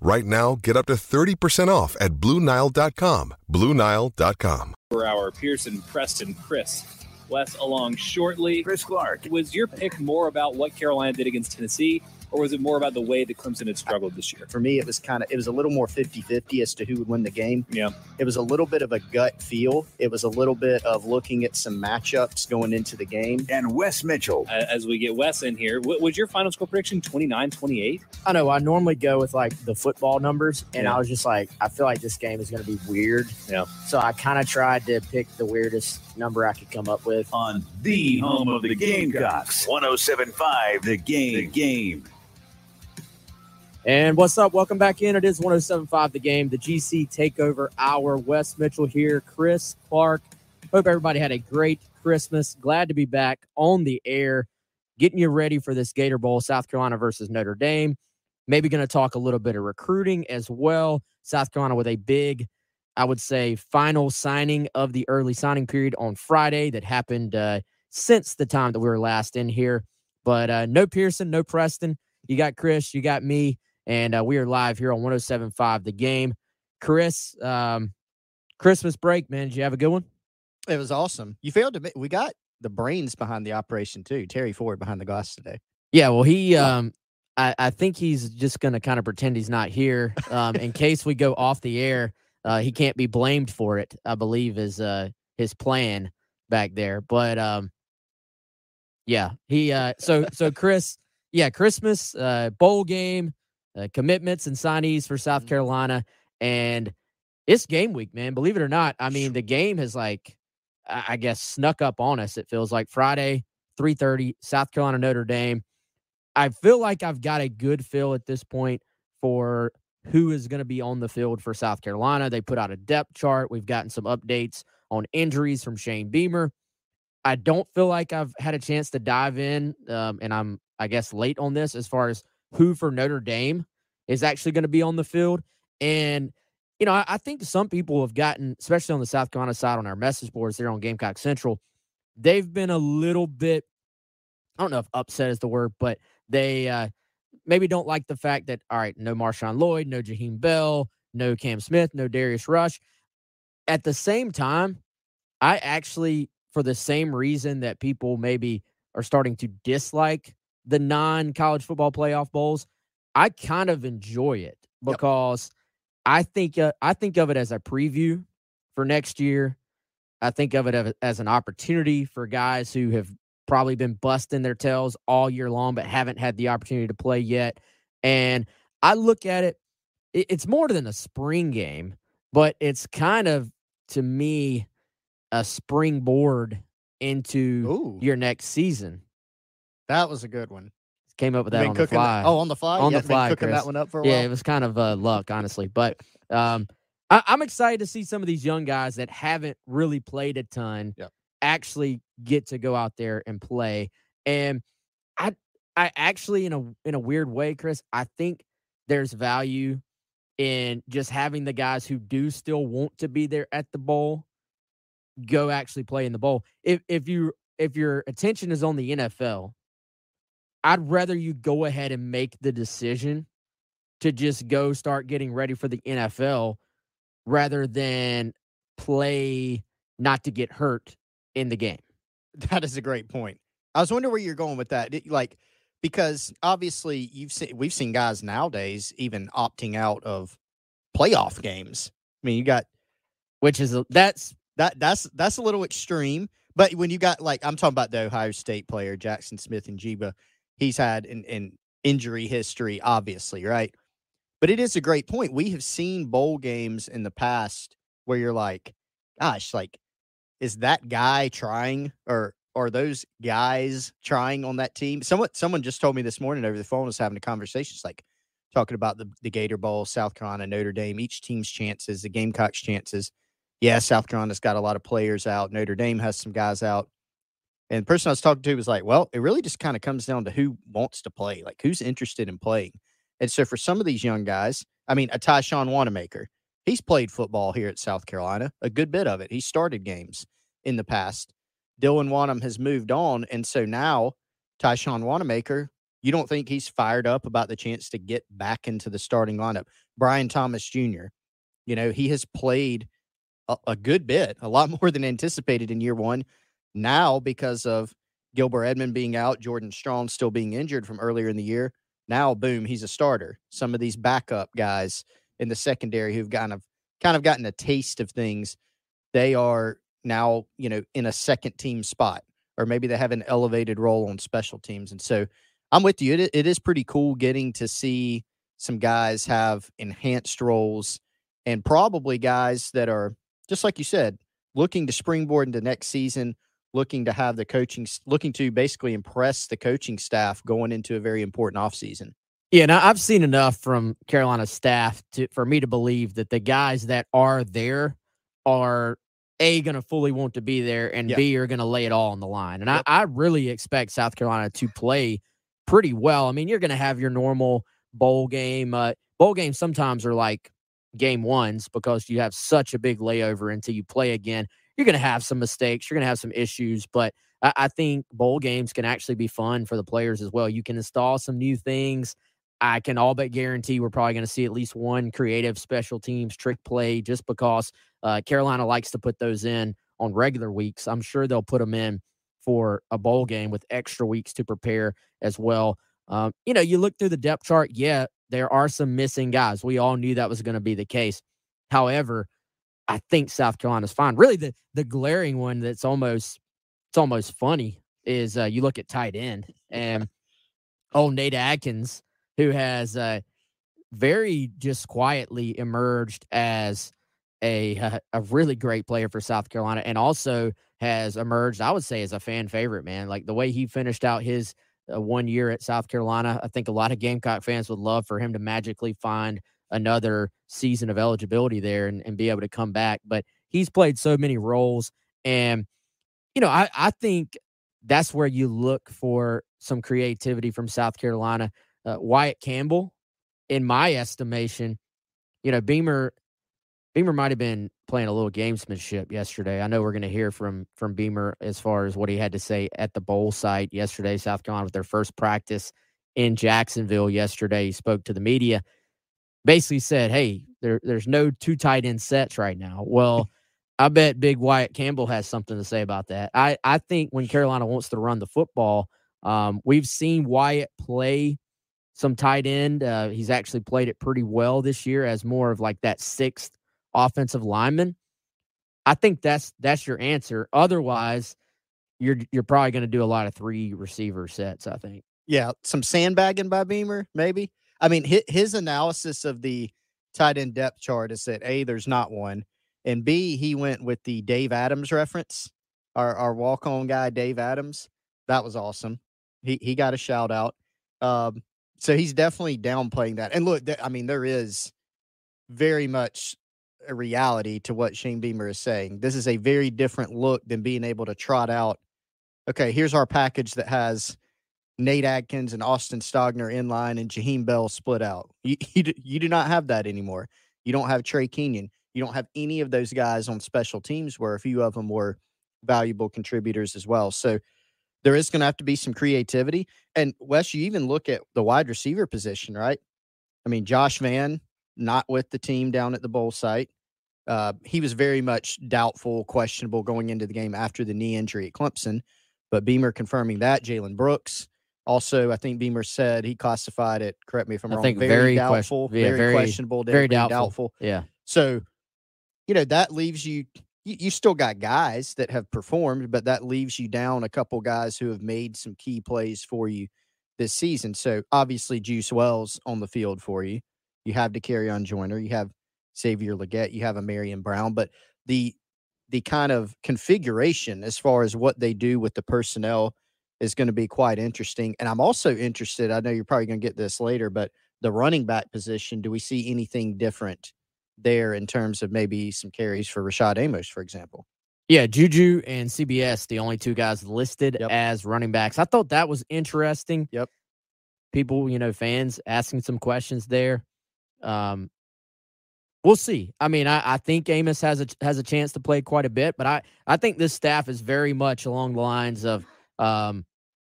Right now, get up to 30% off at BlueNile.com. BlueNile.com. For our Pearson, Preston, Chris. Wes along shortly. Chris Clark. Was your pick more about what Carolina did against Tennessee, or was it more about the way that Clemson had struggled this year? For me, it was kind of it was a little more 50-50 as to who would win the game. Yeah. It was a little bit of a gut feel. It was a little bit of looking at some matchups going into the game. And Wes Mitchell. As we get Wes in here, what was your final score prediction 29 28? I know I normally go with like the football numbers, and Yeah. I was just like, I feel like this game is going to be weird. Yeah. So I kind of tried to pick the weirdest number I could come up with. On the home of the Gamecocks. 1075 The Game. The Game. And what's up? Welcome back in. It is 1075 the game, the GC takeover hour. Wes Mitchell here, Chris Clark. Hope everybody had a great Christmas. Glad to be back on the air, getting you ready for this Gator Bowl, South Carolina versus Notre Dame. Maybe going to talk a little bit of recruiting as well. South Carolina with a big, I would say, final signing of the early signing period on Friday that happened uh, since the time that we were last in here. But uh, no Pearson, no Preston. You got Chris, you got me and uh, we are live here on 107.5 The Game. Chris, um, Christmas break, man. Did you have a good one? It was awesome. You failed to. We got the brains behind the operation too. Terry Ford behind the glass today. Yeah, well, he, um, I, I think he's just going to kind of pretend he's not here um, in case we go off the air. Uh, he can't be blamed for it. I believe is uh, his plan back there. But um, yeah, he. Uh, so so Chris, yeah, Christmas uh, bowl game, uh, commitments and signees for South Mhm. Carolina, and it's game week, man. Believe it or not, I mean the game has like, I I guess, snuck up on us. It feels like Friday, three thirty, South Carolina Notre Dame. I feel like I've got a good feel at this point for who is going to be on the field for South Carolina. They put out a depth chart. We've gotten some updates on injuries from Shane Beamer. I don't feel like I've had a chance to dive in, um, and I'm, I guess, late on this as far as who for Notre Dame is actually going to be on the field. And, you know, I, I think some people have gotten, especially on the South Carolina side on our message boards there on Gamecock Central, they've been a little bit, I don't know if upset is the word, but they uh, maybe don't like the fact that, all right, no Marshawn Lloyd, no Jaheim Bell, no Cam Smith, no Darius Rush. At the same time, I actually, for the same reason that people maybe are starting to dislike the non college football playoff bowls, I kind of enjoy it because I think uh, I think of it as a preview for next year. I think of it as an opportunity for guys who have probably been busting their tails all year long but haven't had the opportunity to play yet. And I look at it, it- it's more than a spring game, but it's kind of to me a springboard into Ooh, your next season. That was a good one. Came up with that on the fly. That, oh, on the fly. On Yeah, the fly, cooking Chris. that one up for a yeah, while. it was kind of uh, luck, honestly. But um, I, I'm excited to see some of these young guys that haven't really played a ton Yep. actually get to go out there and play. And I, I actually, in a in a weird way, Chris, I think there's value in just having the guys who do still want to be there at the bowl go actually play in the bowl. If if you if your attention is on the NFL, I'd rather you go ahead and make the decision to just go start getting ready for the NFL rather than play not to get hurt in the game. That is a great point. I was wondering where you're going with that. Like, because obviously you've seen we've seen guys nowadays even opting out of playoff games. I mean, you got Which is that's that that's that's a little extreme, But when you got like I'm talking about the Ohio State player Jaxon Smith-Njigba, he's had an, an injury history, obviously, right? But it is a great point. We have seen bowl games in the past where you're like, gosh, like, is that guy trying or are those guys trying on that team? Someone someone just told me this morning over the phone was having a conversation. It's like talking about the, the Gator Bowl, South Carolina, Notre Dame, each team's chances, the Gamecocks' chances. Yeah, South Carolina's got a lot of players out. Notre Dame has some guys out. And the person I was talking to was like, well, it really just kind of comes down to who wants to play, like who's interested in playing. And so for some of these young guys, I mean, a Tyshawn Wanamaker, he's played football here at South Carolina, a good bit of it. He started games in the past. Dylan Wonnum has moved on. And so now Tyshawn Wanamaker, you don't think he's fired up about the chance to get back into the starting lineup? Brian Thomas Jr., you know, he has played a, a good bit, a lot more than anticipated in year one. Now, because of Gilbert Edmond being out, Jordan Strong still being injured from earlier in the year, now boom, he's a starter. Some of these backup guys in the secondary who've kind of kind of gotten a taste of things, they are now, you know, in a second team spot, or maybe they have an elevated role on special teams. And so I'm with you. It, it is pretty cool getting to see some guys have enhanced roles and probably guys that are, just like you said, looking to springboard into next season, looking to have the coaching, looking to basically impress the coaching staff going into a very important offseason. Yeah, now I've seen enough from Carolina staff to for me to believe that the guys that are there are a going to fully want to be there and Yeah. b are going to lay it all on the line. And Yep. I, I really expect South Carolina to play pretty well. I mean, you're going to have your normal bowl game. Uh, bowl games sometimes are like game ones because you have such a big layover until you play again. You're going to have some mistakes. You're going to have some issues, but I, I think bowl games can actually be fun for the players as well. You can install some new things. I can all but guarantee we're probably going to see at least one creative special teams trick play just because uh, Carolina likes to put those in on regular weeks. I'm sure they'll put them in for a bowl game with extra weeks to prepare as well. Um, you know, you look through the depth chart, yeah, there are some missing guys. We all knew that was going to be the case. However, I think South Carolina's fine. Really, the the glaring one that's almost it's almost funny is uh, you look at tight end and old Nate Adkins, who has uh, very just quietly emerged as a a really great player for South Carolina, and also has emerged, I would say, as a fan favorite. Man, like the way he finished out his uh, one year at South Carolina, I think a lot of Gamecock fans would love for him to magically find another season of eligibility there and, and be able to come back. But he's played so many roles, and you know, I I think that's where you look for some creativity from South Carolina. Uh, Wyatt Campbell, in my estimation, you know, Beamer Beamer might have been playing a little gamesmanship yesterday. I know we're going to hear from from Beamer as far as what he had to say at the bowl site yesterday. South Carolina with their first practice in Jacksonville yesterday. He spoke to the media, basically said, "Hey, there there's no two tight end sets right now." Well, I bet Big Wyatt Campbell has something to say about that. I I think when Carolina wants to run the football, um, we've seen Wyatt play some tight end. Uh, he's actually played it pretty well this year as more of like that sixth offensive lineman. I think that's that's your answer. Otherwise, you're you're probably going to do a lot of three receiver sets. I think. Yeah, some sandbagging by Beamer, maybe. I mean, his, his analysis of the tight end depth chart is that A, there's not one, and B, he went with the Dave Adams reference, our, our walk on guy, Dave Adams. That was awesome. He, he got a shout out. Um, so he's definitely downplaying that. And look, th- I mean, there is very much a reality to what Shane Beamer is saying. This is a very different look than being able to trot out, okay, here's our package that has Nate Adkins and Austin Stogner in line and Jaheim Bell split out. You, you, you do not have that anymore. You don't have Trey Kenyon. You don't have any of those guys on special teams where a few of them were valuable contributors as well. So there is going to have to be some creativity. And Wes, you even look at the wide receiver position, right? I mean, Josh Vann, not with the team down at the bowl site. Uh, he was very much doubtful, questionable going into the game after the knee injury at Clemson. But Beamer confirming that. Jalen Brooks. Also, I think Beamer said he classified it, correct me if I'm I wrong, think very, very question- doubtful, yeah, very, very- questionable, very being doubtful. Yeah. So, you know, that leaves you you, you still got guys that have performed, but that leaves you down a couple guys who have made some key plays for you this season. So obviously, Juice Wells on the field for you. You have to Dakereon Joyner. you have Xavier Legette, you have a Marion Brown, but the the kind of configuration as far as what they do with the personnel is going to be quite interesting. And I'm also interested. I know you're probably going to get this later, but the running back position, do we see anything different there in terms of maybe some carries for Rashad Amos, for example? Yeah, Juju and CBS, the only two guys listed Yep. as running backs. I thought that was interesting. Yep. People, you know, fans asking some questions there. Um, we'll see. I mean, I, I think Amos has a has a chance to play quite a bit, but I I think this staff is very much along the lines of, um,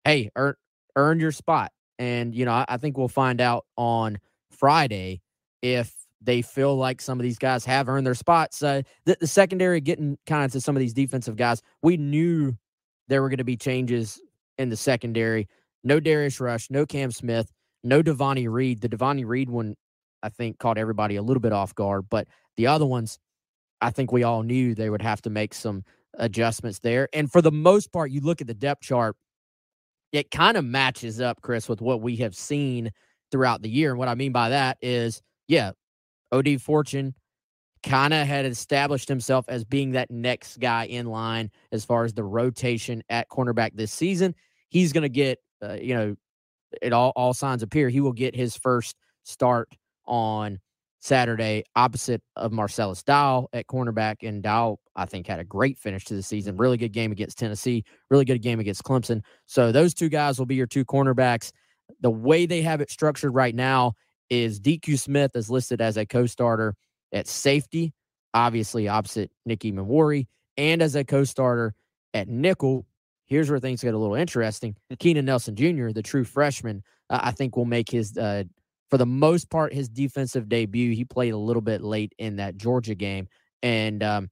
hey, earn earn your spot, and you know, I, I think we'll find out on Friday if they feel like some of these guys have earned their spots. Uh, the, the secondary getting kind of to some of these defensive guys, we knew there were going to be changes in the secondary. No Darius Rush, no Cam Smith, no Devonni Reed. The Devonni Reed one, I think, caught everybody a little bit off guard, but the other ones, I think we all knew they would have to make some adjustments there. And for the most part, you look at the depth chart, it kind of matches up, Chris, with what we have seen throughout the year. And what I mean by that is, yeah, OD Fortune kind of had established himself as being that next guy in line as far as the rotation at cornerback this season. He's going to get, uh, you know, it all all signs appear he will get his first start on Saturday opposite of Marcellus Dow at cornerback. And Dow, I think, had a great finish to the season. Really good game against Tennessee. Really good game against Clemson. So those two guys will be your two cornerbacks. The way they have it structured right now is DQ Smith is listed as a co-starter at safety, obviously opposite Nick Emmanwori, and as a co-starter at nickel. Here's where things get a little interesting. Keenan Nelson Jr., the true freshman, uh, I think will make his, uh, for the most part, his defensive debut. He played a little bit late in that Georgia game, and um,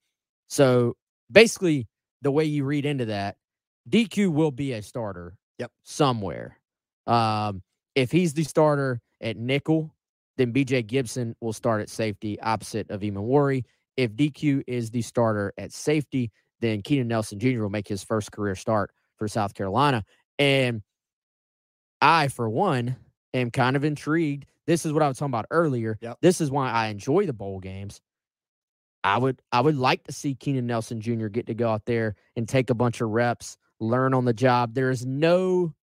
so basically, the way you read into that, DQ will be a starter. Yep. somewhere. Um, if he's the starter at nickel, then BJ Gibson will start at safety opposite of Emmanwori. If DQ is the starter at safety, then Keenan Nelson Jr. will make his first career start for South Carolina. And I, for one, am kind of intrigued. This is what I was talking about earlier. Yep. This is why I enjoy the bowl games. I would I would like to see Keenan Nelson Jr. get to go out there and take a bunch of reps, learn on the job. There is no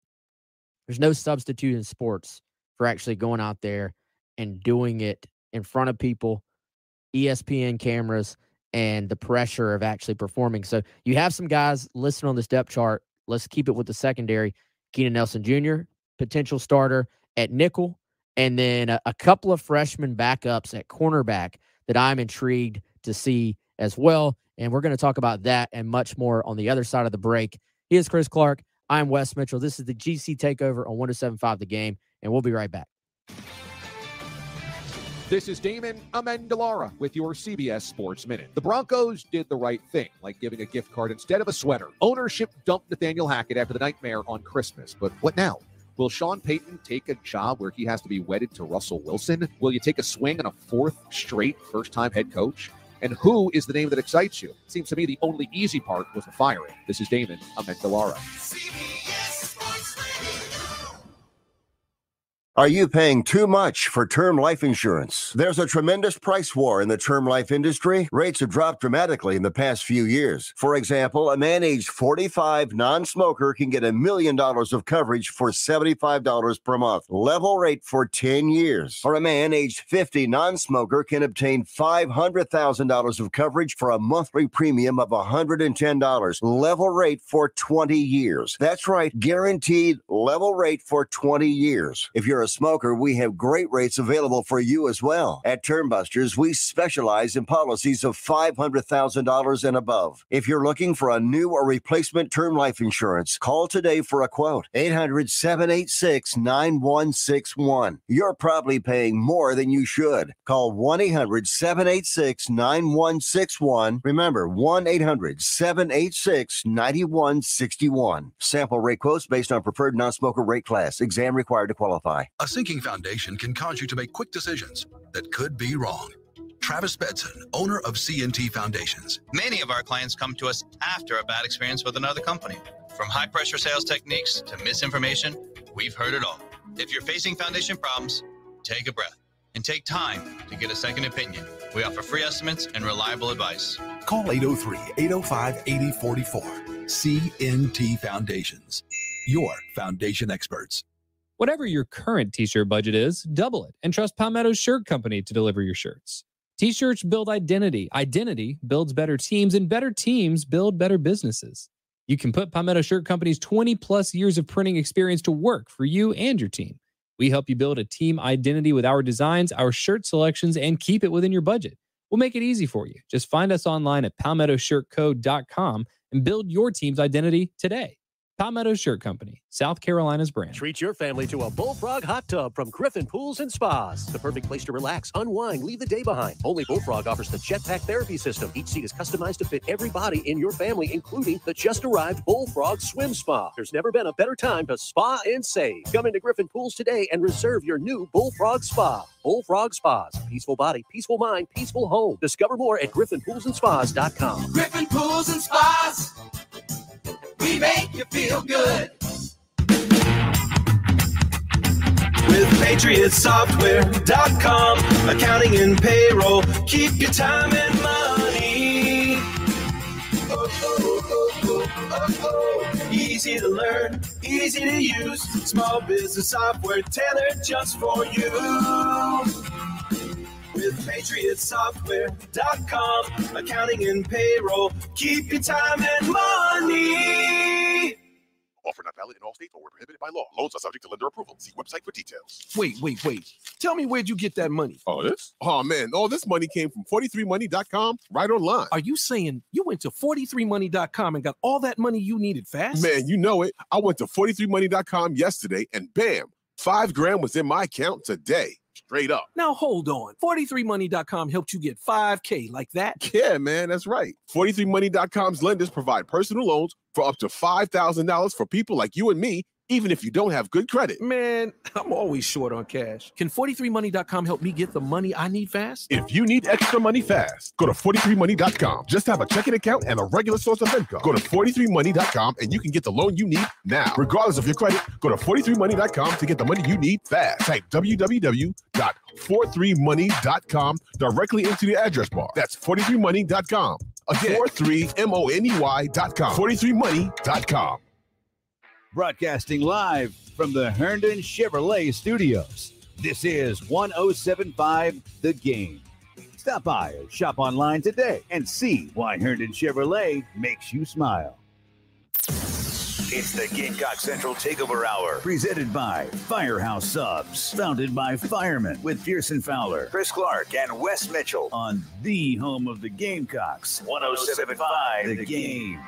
there's no substitute in sports for actually going out there and doing it in front of people, ESPN cameras, and the pressure of actually performing. So you have some guys listed on this depth chart. Let's keep it with the secondary. Keenan Nelson Jr., potential starter at nickel, and then a, a couple of freshman backups at cornerback that I'm intrigued to see as well. And we're going to talk about that and much more on the other side of the break. He is Chris Clark. I'm Wes Mitchell. This is the GC Takeover on 1075 The Game, and we'll be right back. This is Damon Amendolara with your CBS Sports Minute. The Broncos did the right thing, like giving a gift card instead of a sweater. Ownership dumped Nathaniel Hackett after the nightmare on Christmas, but what now? Will Sean Payton take a job where he has to be wedded to Russell Wilson? Will you take a swing on a fourth straight first time head coach? And who is the name that excites you? Seems to me the only easy part was the firing. This is Damon Amendolara. Are you paying too much for term life insurance? There's a tremendous price war in the term life industry. Rates have dropped dramatically in the past few years. For example, a man aged 45 non smoker can get a million dollars of coverage for $75 per month. Level rate for 10 years. For a man aged 50 non smoker can obtain $500,000 of coverage for a monthly premium of $110. Level rate for 20 years. That's right, guaranteed level rate for 20 years. If you're a smoker, we have great rates available for you as well. At Termbusters, we specialize in policies of $500,000 and above. If you're looking for a new or replacement term life insurance, call today for a quote. 800 786 9161. You're probably paying more than you should. Call 1 800 786 9161. Remember, 1 800 786 9161. Sample rate quotes based on preferred non smoker rate class. Exam required to qualify. A sinking foundation can cause you to make quick decisions that could be wrong. Travis Bedson, owner of CNT Foundations. Many of our clients come to us after a bad experience with another company. From high pressure sales techniques to misinformation, we've heard it all. If you're facing foundation problems, take a breath and take time to get a second opinion. We offer free estimates and reliable advice. Call 803 805 8044. CNT Foundations, your foundation experts. Whatever your current t shirt budget is, double it and trust Palmetto Shirt Company to deliver your shirts. T shirts build identity, identity builds better teams, and better teams build better businesses. You can put Palmetto Shirt Company's 20 plus years of printing experience to work for you and your team. We help you build a team identity with our designs, our shirt selections, and keep it within your budget. We'll make it easy for you. Just find us online at palmettoshirtco.com and build your team's identity today. Palmetto Shirt Company, South Carolina's brand. Treat your family to a Bullfrog hot tub from Griffin Pools and Spas. The perfect place to relax, unwind, leave the day behind. Only Bullfrog offers the Jetpack Therapy System. Each seat is customized to fit every body in your family, including the just arrived Bullfrog Swim Spa. There's never been a better time to spa and save. Come into Griffin Pools today and reserve your new Bullfrog Spa. Bullfrog Spas. Peaceful body, peaceful mind, peaceful home. Discover more at griffinpoolsandspas.com. Griffin Pools and Spas. We make you feel good. With PatriotSoftware.com, accounting and payroll, keep your time and money. Oh, oh, oh. Easy to learn, easy to use, small business software tailored just for you. With PatriotSoftware.com, accounting and payroll, keep your time and money. Offer not valid in all states or were prohibited by law. Loans are subject to lender approval. See website for details. Wait, wait, wait. Tell me where'd you get that money? Oh, this? Oh, man. All this money came from 43money.com right online. Are you saying you went to 43money.com and got all that money you needed fast? Man, you know it. I went to 43money.com yesterday and bam, five grand was in my account today. Straight up. Now hold on. 43money.com helped you get 5K like that? Yeah, man, that's right. 43money.com's lenders provide personal loans for up to $5,000 for people like you and me, even if you don't have good credit. Man, I'm always short on cash. Can 43money.com help me get the money I need fast? If you need extra money fast, go to 43money.com. Just have a checking account and a regular source of income. Go to 43money.com and you can get the loan you need now. Regardless of your credit, go to 43money.com to get the money you need fast. Type www.43money.com directly into the address bar. That's 43money.com. Again, 43money.com. 43money.com. Broadcasting live from the Herndon Chevrolet studios. This is 1075 The Game. Stop by or shop online today and see why Herndon Chevrolet makes you smile. It's the Gamecock Central Takeover Hour, presented by Firehouse Subs, founded by firemen with Pearson Fowler, Chris Clark, and Wes Mitchell on the home of the Gamecocks, 1075 The Game.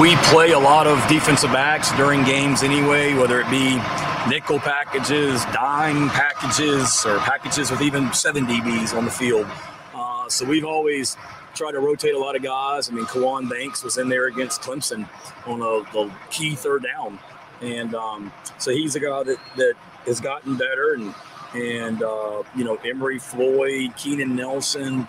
We play a lot of defensive backs during games anyway, whether it be nickel packages, dime packages, or packages with even seven DBs on the field. Uh, so we've always tried to rotate a lot of guys. I mean, Kajuan Banks was in there against Clemson on a, a key third down, and um, so he's a guy that that has gotten better. And and uh, you know, Emory Floyd, Keenan Nelson.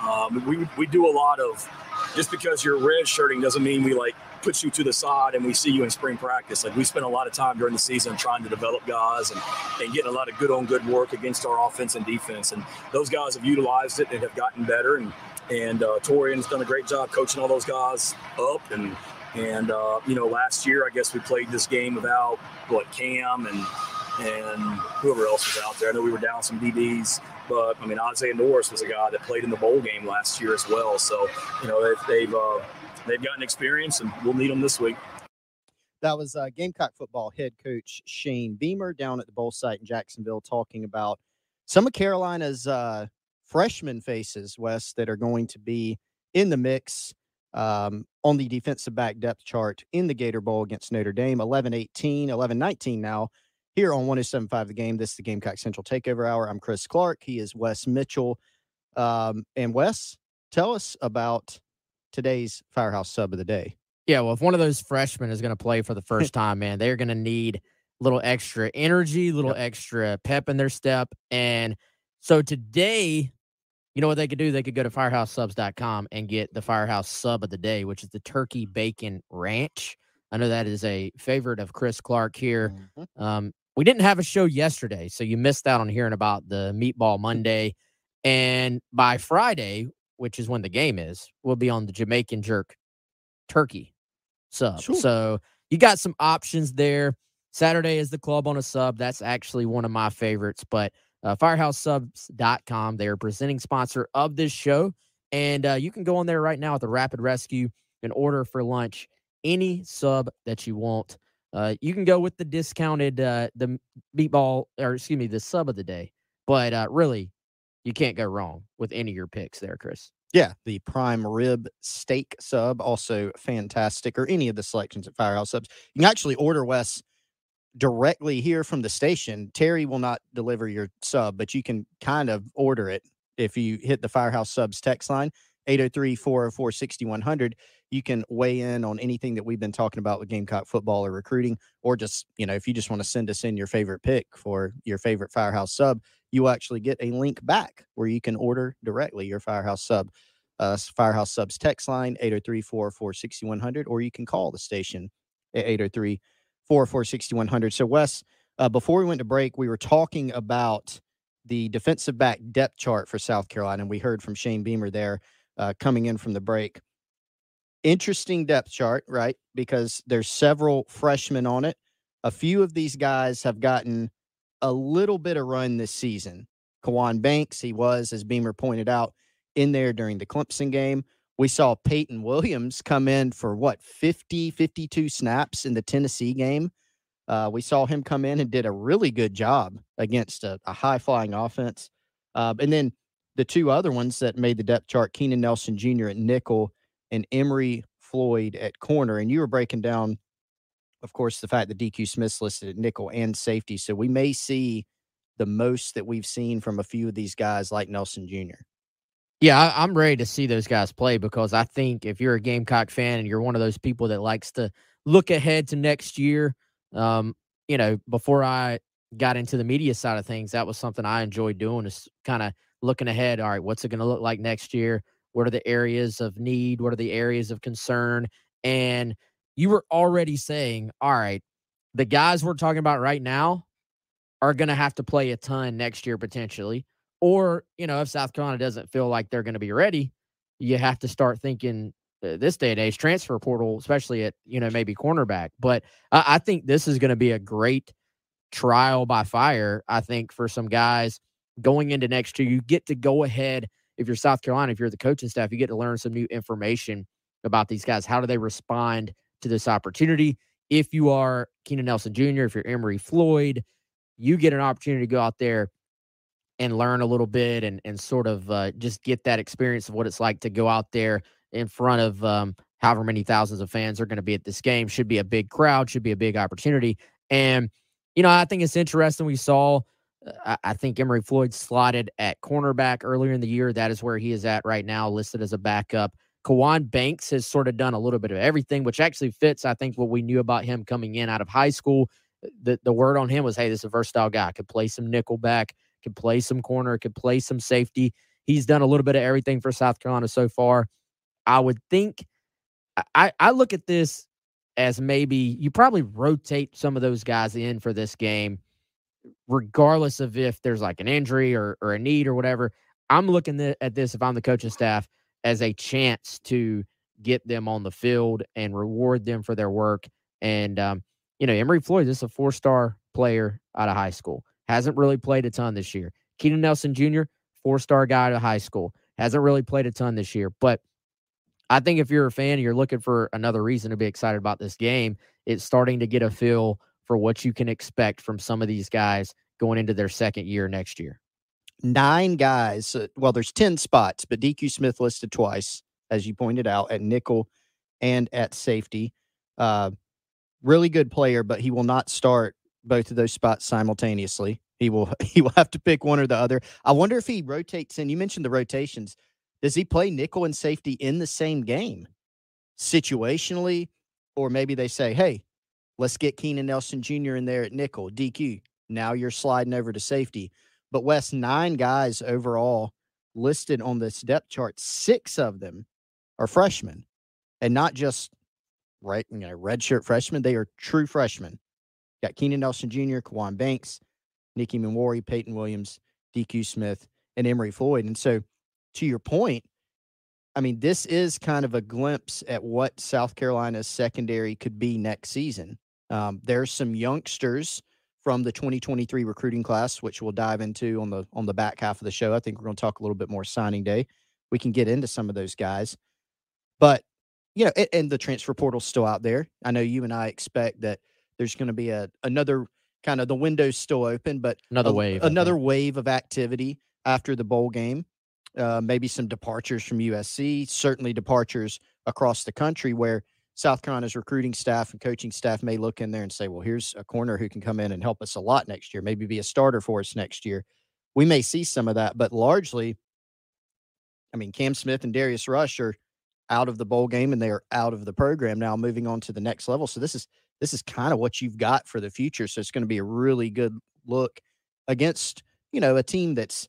Um, we we do a lot of just because you're red shirting doesn't mean we like put you to the side and we see you in spring practice. Like we spent a lot of time during the season trying to develop guys and, and getting a lot of good on good work against our offense and defense. And those guys have utilized it and have gotten better. And and uh, Torrian's done a great job coaching all those guys up. And and uh, you know, last year I guess we played this game without what Cam and and whoever else was out there. I know we were down some DBs, but I mean Isaiah Norris was a guy that played in the bowl game last year as well. So you know they've they've, uh, they've gotten experience, and we'll need them this week. That was uh, Gamecock football head coach Shane Beamer down at the bowl site in Jacksonville talking about some of Carolina's uh, freshman faces, Wes, that are going to be in the mix um, on the defensive back depth chart in the Gator Bowl against Notre Dame. 11 18, 11 19 now here on 1075 The Game. This is the Gamecock Central Takeover Hour. I'm Chris Clark. He is Wes Mitchell. Um, and Wes, tell us about today's Firehouse sub of the day. Yeah, well, if one of those freshmen is going to play for the first time, man, they're going to need a little extra energy, a little extra pep in their step. And so today, you know what they could do? They could go to firehouseSubs.com and get the Firehouse sub of the day, which is the turkey bacon ranch. I know that is a favorite of Chris Clark here. Um, we didn't have a show yesterday, so you missed out on hearing about the Meatball Monday. And by Friday, which is when the game is, we'll be on the Jamaican Jerk turkey sub. So you got some options there. Saturday is the club on a sub. That's actually one of my favorites. But uh, firehousesubs.com, they are presenting sponsor of this show. And uh, you can go on there right now at the Rapid Rescue and order for lunch any sub that you want. Uh, you can go with the discounted uh, the meatball or excuse me the sub of the day, but uh, really you can't go wrong with any of your picks there, Chris. Yeah, the prime rib steak sub, also fantastic, or any of the selections at Firehouse Subs. You can actually order Wes directly here from the station. Terry will not deliver your sub, but you can kind of order it if you hit the Firehouse Subs text line 803 404 6100. You can weigh in on anything that we've been talking about with Gamecock football or recruiting, or just, you know, if you just want to send us in your favorite pick for your favorite Firehouse sub, you will actually get a link back where you can order directly your Firehouse sub. Uh, Firehouse subs text line 803 404 6100, or you can call the station at 803 404 6100. So, Wes, uh, before we went to break, we were talking about the defensive back depth chart for South Carolina, and we heard from Shane Beamer there uh, coming in from the break. Interesting depth chart, right? Because there's several freshmen on it. A few of these guys have gotten a little bit of run this season. Kajuan Banks, he was, as Beamer pointed out, in there during the Clemson game. We saw Peyton Williams come in for what, 50, 52 snaps in the Tennessee game. Uh, we saw him come in and did a really good job against a, a high flying offense. Uh, and then the two other ones that made the depth chart Keenan Nelson Jr. at nickel and Emory Floyd at corner. And you were breaking down, of course, the fact that DQ Smith's listed at nickel and safety. So we may see the most that we've seen from a few of these guys like Nelson Jr. Yeah, I, I'm ready to see those guys play because I think if you're a Gamecock fan and you're one of those people that likes to look ahead to next year, um, you know, before I got into the media side of things, that was something I enjoyed doing is kind of looking ahead. All right, what's it going to look like next year? What are the areas of need? What are the areas of concern? And you were already saying, all right, the guys we're talking about right now are going to have to play a ton next year potentially. Or, you know, if South Carolina doesn't feel like they're going to be ready, you have to start thinking uh, this day and age transfer portal, especially at, you know, maybe cornerback. But I, I think this is going to be a great trial by fire, I think, for some guys going into next year. You get to go ahead if you're South Carolina, if you're the coaching staff, you get to learn some new information about these guys. How do they respond to this opportunity? If you are Keenan Nelson Jr., if you're Emory Floyd, you get an opportunity to go out there and learn a little bit and and sort of uh, just get that experience of what it's like to go out there in front of um, however many thousands of fans are going to be at this game. Should be a big crowd. Should be a big opportunity. And you know, I think it's interesting. We saw. Uh, I think Emory Floyd slotted at cornerback earlier in the year. That is where he is at right now, listed as a backup. Kajuan Banks has sort of done a little bit of everything, which actually fits, I think, what we knew about him coming in out of high school. The the word on him was, hey, this is a versatile guy. Could play some nickel back, could play some corner, could play some safety. He's done a little bit of everything for South Carolina so far. I would think I, I look at this as maybe you probably rotate some of those guys in for this game, regardless of if there's like an injury or, or a need or whatever. I'm looking at this if I'm the coaching staff as a chance to get them on the field and reward them for their work. And um, you know, Emory Floyd is a four star player out of high school. Hasn't really played a ton this year. Keenan Nelson Jr., four star guy out of high school. Hasn't really played a ton this year. But I think if you're a fan, and you're looking for another reason to be excited about this game. It's starting to get a feel for what you can expect from some of these guys going into their second year next year. Nine guys. Well, there's 10 spots, but DQ Smith listed twice, as you pointed out, at nickel and at safety. Uh, really good player, but he will not start both of those spots simultaneously. He will he will have to pick one or the other. I wonder if he rotates in. You mentioned the rotations. Does he play nickel and safety in the same game? Situationally, or maybe they say, hey, let's get Keenan Nelson Jr. in there at nickel, DQ. Now you're sliding over to safety. But Wes, nine guys overall listed on this depth chart. Six of them are freshmen, and not just right, you know, redshirt freshmen. They are true freshmen. Got Keenan Nelson Jr., Kajuan Banks, Nick Emmanwori, Peyton Williams, DQ Smith, and Emory Floyd. And so, to your point, I mean, this is kind of a glimpse at what South Carolina's secondary could be next season. Um, there's some youngsters from the 2023 recruiting class, which we'll dive into on the on the back half of the show. I think we're going to talk a little bit more signing day. We can get into some of those guys, but you know, and, and the transfer portal's still out there. I know you and I expect that there's going to be a another kind of the window's still open, but Another a- wave, another wave of activity after the bowl game. Uh, maybe some departures from USC, certainly departures across the country where South Carolina's recruiting staff and coaching staff may look in there and say, well, here's a corner who can come in and help us a lot next year, maybe be a starter for us next year. We may see some of that, but largely, I mean, Cam Smith and Darius Rush are out of the bowl game and they are out of the program now, moving on to the next level. So this is this is kind of what you've got for the future. So it's going to be a really good look against you know a team that's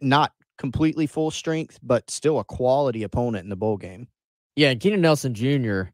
not completely full strength, but still a quality opponent in the bowl game. Yeah, and Keenan Nelson Jr.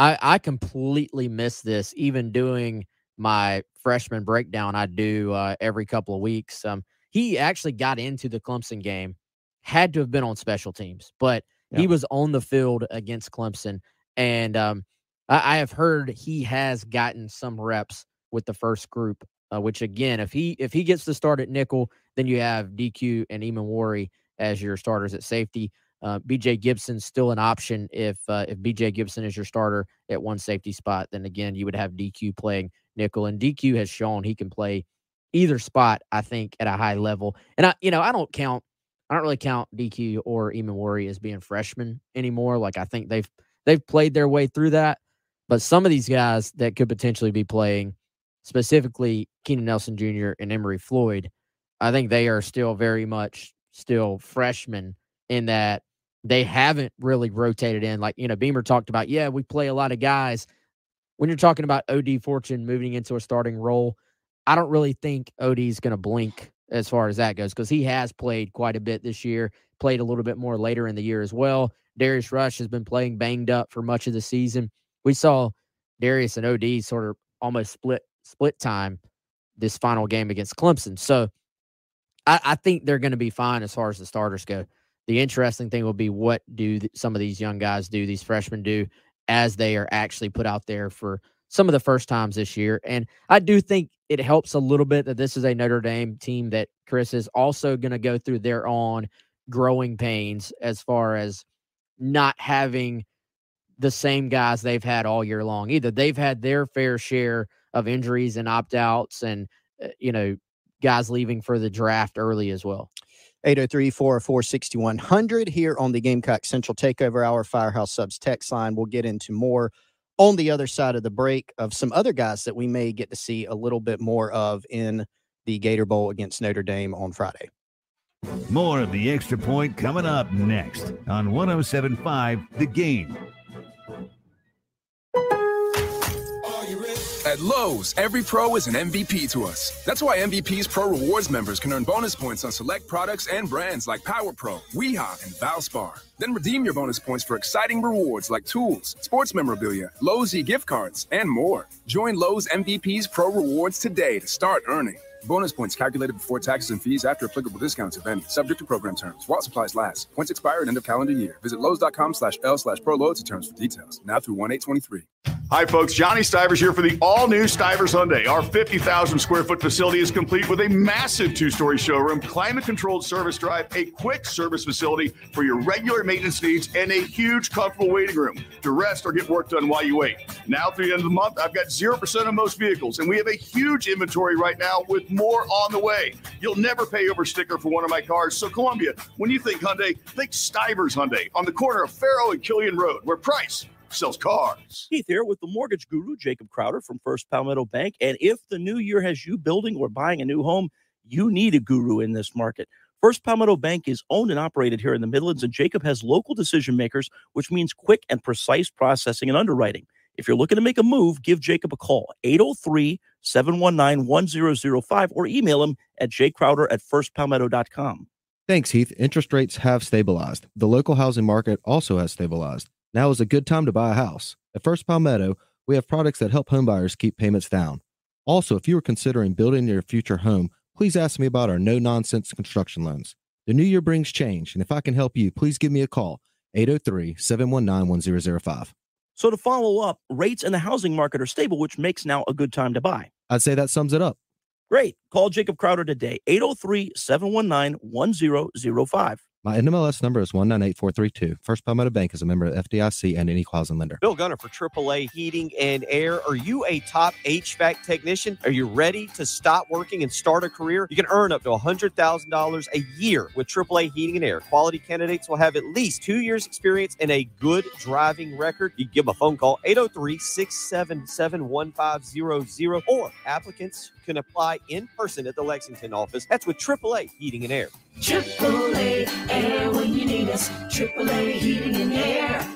I I completely missed this. Even doing my freshman breakdown, I do uh, every couple of weeks. Um, he actually got into the Clemson game, had to have been on special teams, but he was on the field against Clemson, and um, I, I have heard he has gotten some reps with the first group. Uh, which again, if he if he gets to start at nickel, then you have DQ and Emmanwori as your starters at safety. Uh, BJ Gibson's still an option if uh, if BJ Gibson is your starter at one safety spot. Then again, you would have DQ playing nickel, and DQ has shown he can play either spot. I think at a high level, and I you know I don't count I don't really count DQ or Emmanwori as being freshmen anymore. Like I think they've they've played their way through that, but some of these guys that could potentially be playing, specifically Keenan Nelson Jr. and Emory Floyd, I think they are still very much still freshmen in that they haven't really rotated in. Like, you know, Beamer talked about, yeah, we play a lot of guys. When you're talking about OD Fortune moving into a starting role, I don't really think OD's going to blink as far as that goes because he has played quite a bit this year, played a little bit more later in the year as well. Darius Rush has been playing banged up for much of the season. We saw Darius and OD sort of almost split split time this final game against Clemson. So I, I think they're going to be fine as far as the starters go. The interesting thing will be what do th- some of these young guys do, these freshmen do, as they are actually put out there for some of the first times this year. And I do think it helps a little bit that this is a Notre Dame team that Chris is also going to go through their own growing pains as far as not having the same guys they've had all year long either. They've had their fair share of injuries and opt outs and, uh, you know, guys leaving for the draft early as well. 803 404 6100 here on the Gamecock Central Takeover Hour Firehouse Subs text line. We'll get into more on the other side of the break of some other guys that we may get to see a little bit more of in the Gator Bowl against Notre Dame on Friday. More of the extra point coming up next on 1075 The Game. At Lowe's, every pro is an MVP to us. That's why MVP's Pro Rewards members can earn bonus points on select products and brands like Power Pro, Weehaw, and Valspar. Then redeem your bonus points for exciting rewards like tools, sports memorabilia, Lowe's e-gift cards, and more. Join Lowe's MVP's Pro Rewards today to start earning. Bonus points calculated before taxes and fees after applicable discounts, if any. Subject to program terms. While supplies last. Points expire at end of calendar year. Visit Lowe's.com slash L slash pro for terms for details. Now through 1 823. Hi, folks. Johnny Stivers here for the all new Stivers Hyundai. Our 50,000 square foot facility is complete with a massive two story showroom, climate controlled service drive, a quick service facility for your regular maintenance needs, and a huge, comfortable waiting room to rest or get work done while you wait. Now, through the end of the month, I've got 0% on most vehicles, and we have a huge inventory right now with more on the way. You'll never pay over sticker for one of my cars. So, Columbia, when you think Hyundai, think Stivers Hyundai on the corner of Farrow and Killian Road, where price sells cars. Keith here with the mortgage guru, Jacob Crowder from First Palmetto Bank. And if the new year has you building or buying a new home, you need a guru in this market. First Palmetto Bank is owned and operated here in the Midlands, and Jacob has local decision makers, which means quick and precise processing and underwriting. If you're looking to make a move, give Jacob a call, 803 719 1005, or email him at jcrowder at firstpalmetto.com. Thanks, Heath. Interest rates have stabilized. The local housing market also has stabilized. Now is a good time to buy a house. At First Palmetto, we have products that help homebuyers keep payments down. Also, if you are considering building your future home, please ask me about our no nonsense construction loans. The new year brings change, and if I can help you, please give me a call 803 719 1005. So, to follow up, rates in the housing market are stable, which makes now a good time to buy. I'd say that sums it up. Great. Call Jacob Crowder today, 803 719 1005. My NMLS number is 198432. First Palmetto Bank is a member of FDIC and any clause and lender. Bill Gunner for AAA Heating and Air. Are you a top HVAC technician? Are you ready to stop working and start a career? You can earn up to $100,000 a year with AAA Heating and Air. Quality candidates will have at least two years' experience and a good driving record. You can give them a phone call, 803 677 1500, or applicants can apply in person at the Lexington office. That's with AAA Heating and Air. AAA Air when you need us. AAA Heating and Air.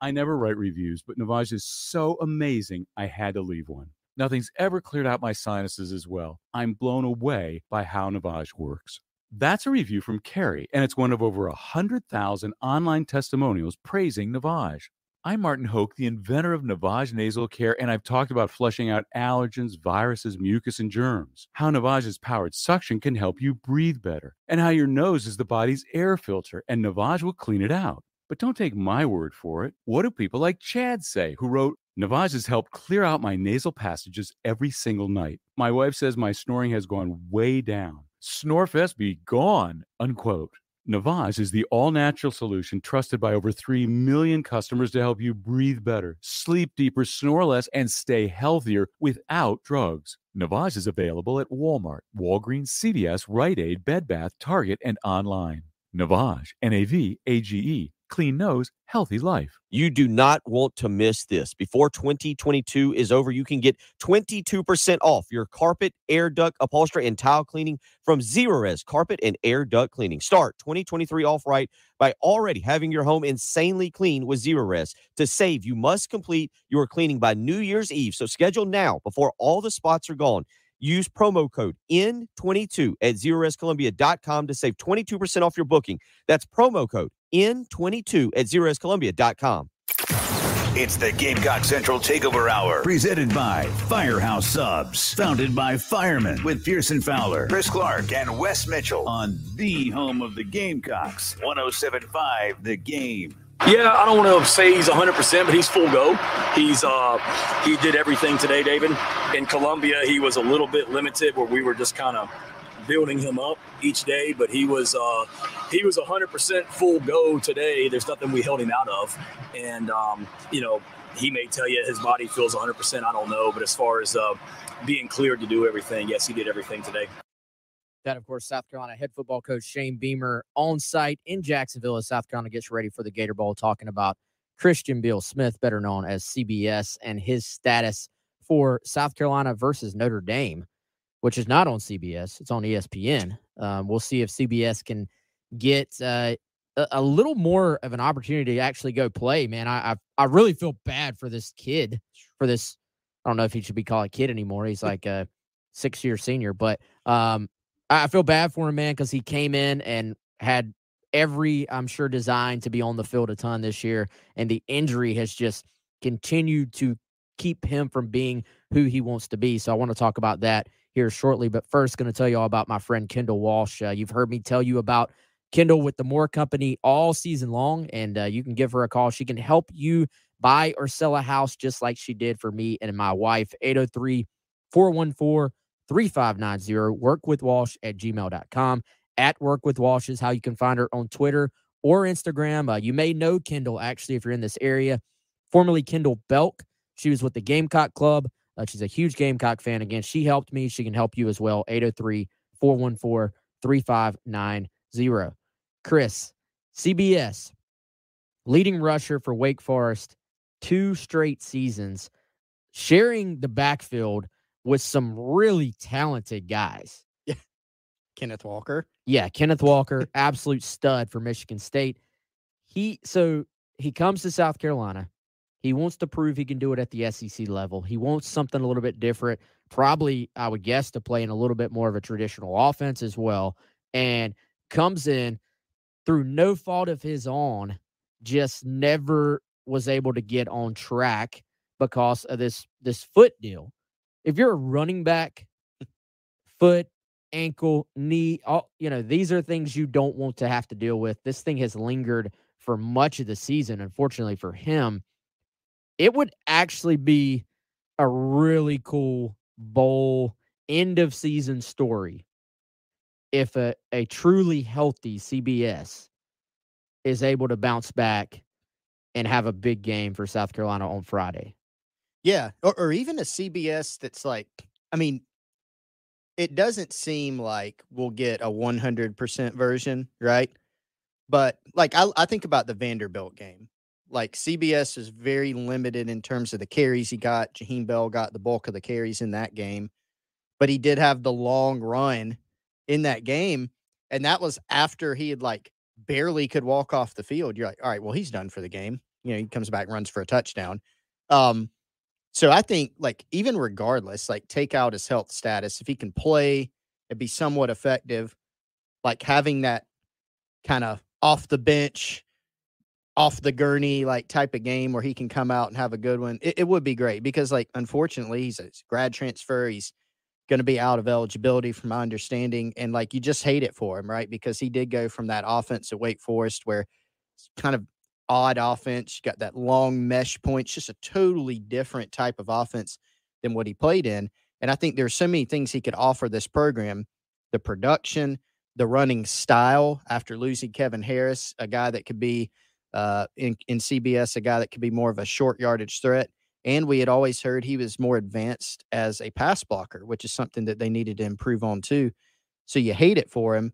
I never write reviews, but Navage is so amazing, I had to leave one. Nothing's ever cleared out my sinuses as well. I'm blown away by how Navage works. That's a review from Carrie, and it's one of over 100,000 online testimonials praising Navage. I'm Martin Hoke, the inventor of Navage Nasal Care, and I've talked about flushing out allergens, viruses, mucus, and germs. How Navage's powered suction can help you breathe better, and how your nose is the body's air filter, and Navage will clean it out. But don't take my word for it. What do people like Chad say, who wrote, Navage has helped clear out my nasal passages every single night. My wife says my snoring has gone way down. Snorefest be gone, unquote. Navage is the all natural solution trusted by over 3 million customers to help you breathe better, sleep deeper, snore less, and stay healthier without drugs. Navage is available at Walmart, Walgreens, CVS, Rite Aid, Bed Bath, Target, and online. Navage, N A V A G E, clean nose, healthy life. You do not want to miss this. Before 2022 is over, you can get 22% off your carpet, air duct, upholstery, and tile cleaning from Zerorez Carpet and Air Duct Cleaning. Start 2023 off right by already having your home insanely clean with Zerorez. To save, you must complete your cleaning by New Year's Eve. So schedule now before all the spots are gone. Use promo code N22 at ZerorezColumbia.com to save 22% off your booking. That's promo code N22 at ZerorezColumbia.com. It's the Gamecock Central Takeover Hour, presented by Firehouse Subs, founded by firemen with Pearson Fowler, Chris Clark, and Wes Mitchell on the home of the Gamecocks, 1075 The Game. Yeah, I don't want to say he's 100%, but he's full go. He's uh he did everything today, David. In Columbia, he was a little bit limited where we were just kind of building him up each day, but he was uh he was 100% full go today. There's nothing we held him out of. And um, you know, he may tell you his body feels 100%, I don't know, but as far as uh being cleared to do everything, yes, he did everything today. That, of course, South Carolina head football coach Shane Beamer on site in Jacksonville as South Carolina gets ready for the Gator Bowl, talking about Christian Beal Smith, better known as CBS, and his status for South Carolina versus Notre Dame, which is not on CBS. It's on ESPN. Um, we'll see if CBS can get uh, a, a little more of an opportunity to actually go play. Man, I, I I really feel bad for this kid, for this. I don't know if he should be called a kid anymore. He's like a six year senior, but um, I feel bad for him, man, because he came in and had every, I'm sure, design to be on the field a ton this year. And the injury has just continued to keep him from being who he wants to be. So I want to talk about that here shortly. But first, going to tell you all about my friend Kendall Walsh. Uh, you've heard me tell you about Kendall with the Moore Company all season long, and uh, you can give her a call. She can help you buy or sell a house just like she did for me and my wife. 803 414 3590. Work with Walsh at gmail.com. At Work with Walsh is how you can find her on Twitter or Instagram. Uh, you may know Kendall actually if you're in this area. Formerly Kendall Belk. She was with the Gamecock Club. Uh, she's a huge Gamecock fan. Again, she helped me. She can help you as well. 803 414 3590. Chris, CBS, leading rusher for Wake Forest, two straight seasons, sharing the backfield with some really talented guys. Yeah. Kenneth Walker. Yeah, Kenneth Walker, absolute stud for Michigan State. He so he comes to South Carolina. He wants to prove he can do it at the SEC level. He wants something a little bit different. Probably, I would guess, to play in a little bit more of a traditional offense as well. And comes in through no fault of his own, just never was able to get on track because of this this foot deal. If you're a running back, foot, ankle, knee, all you know, these are things you don't want to have to deal with. This thing has lingered for much of the season, unfortunately for him. It would actually be a really cool bowl end of season story if a, a truly healthy CBS is able to bounce back and have a big game for South Carolina on Friday. Yeah, or, or even a CBS that's like, I mean, it doesn't seem like we'll get a 100% version, right? But like, I, I think about the Vanderbilt game. Like, CBS is very limited in terms of the carries he got. Jaheim Bell got the bulk of the carries in that game, but he did have the long run in that game. And that was after he had like barely could walk off the field. You're like, all right, well, he's done for the game. You know, he comes back, runs for a touchdown. Um, so I think like even regardless, like take out his health status, if he can play and be somewhat effective, like having that kind of off the bench, off the gurney like type of game where he can come out and have a good one, it, it would be great because like unfortunately he's a grad transfer, he's going to be out of eligibility from my understanding, and like you just hate it for him, right? Because he did go from that offense at Wake Forest where it's kind of odd offense. You got that long mesh points, just a totally different type of offense than what he played in. And I think there's so many things he could offer this program the production, the running style after losing Kevin Harris, a guy that could be uh, in, in CBS, a guy that could be more of a short yardage threat. And we had always heard he was more advanced as a pass blocker, which is something that they needed to improve on too. So you hate it for him.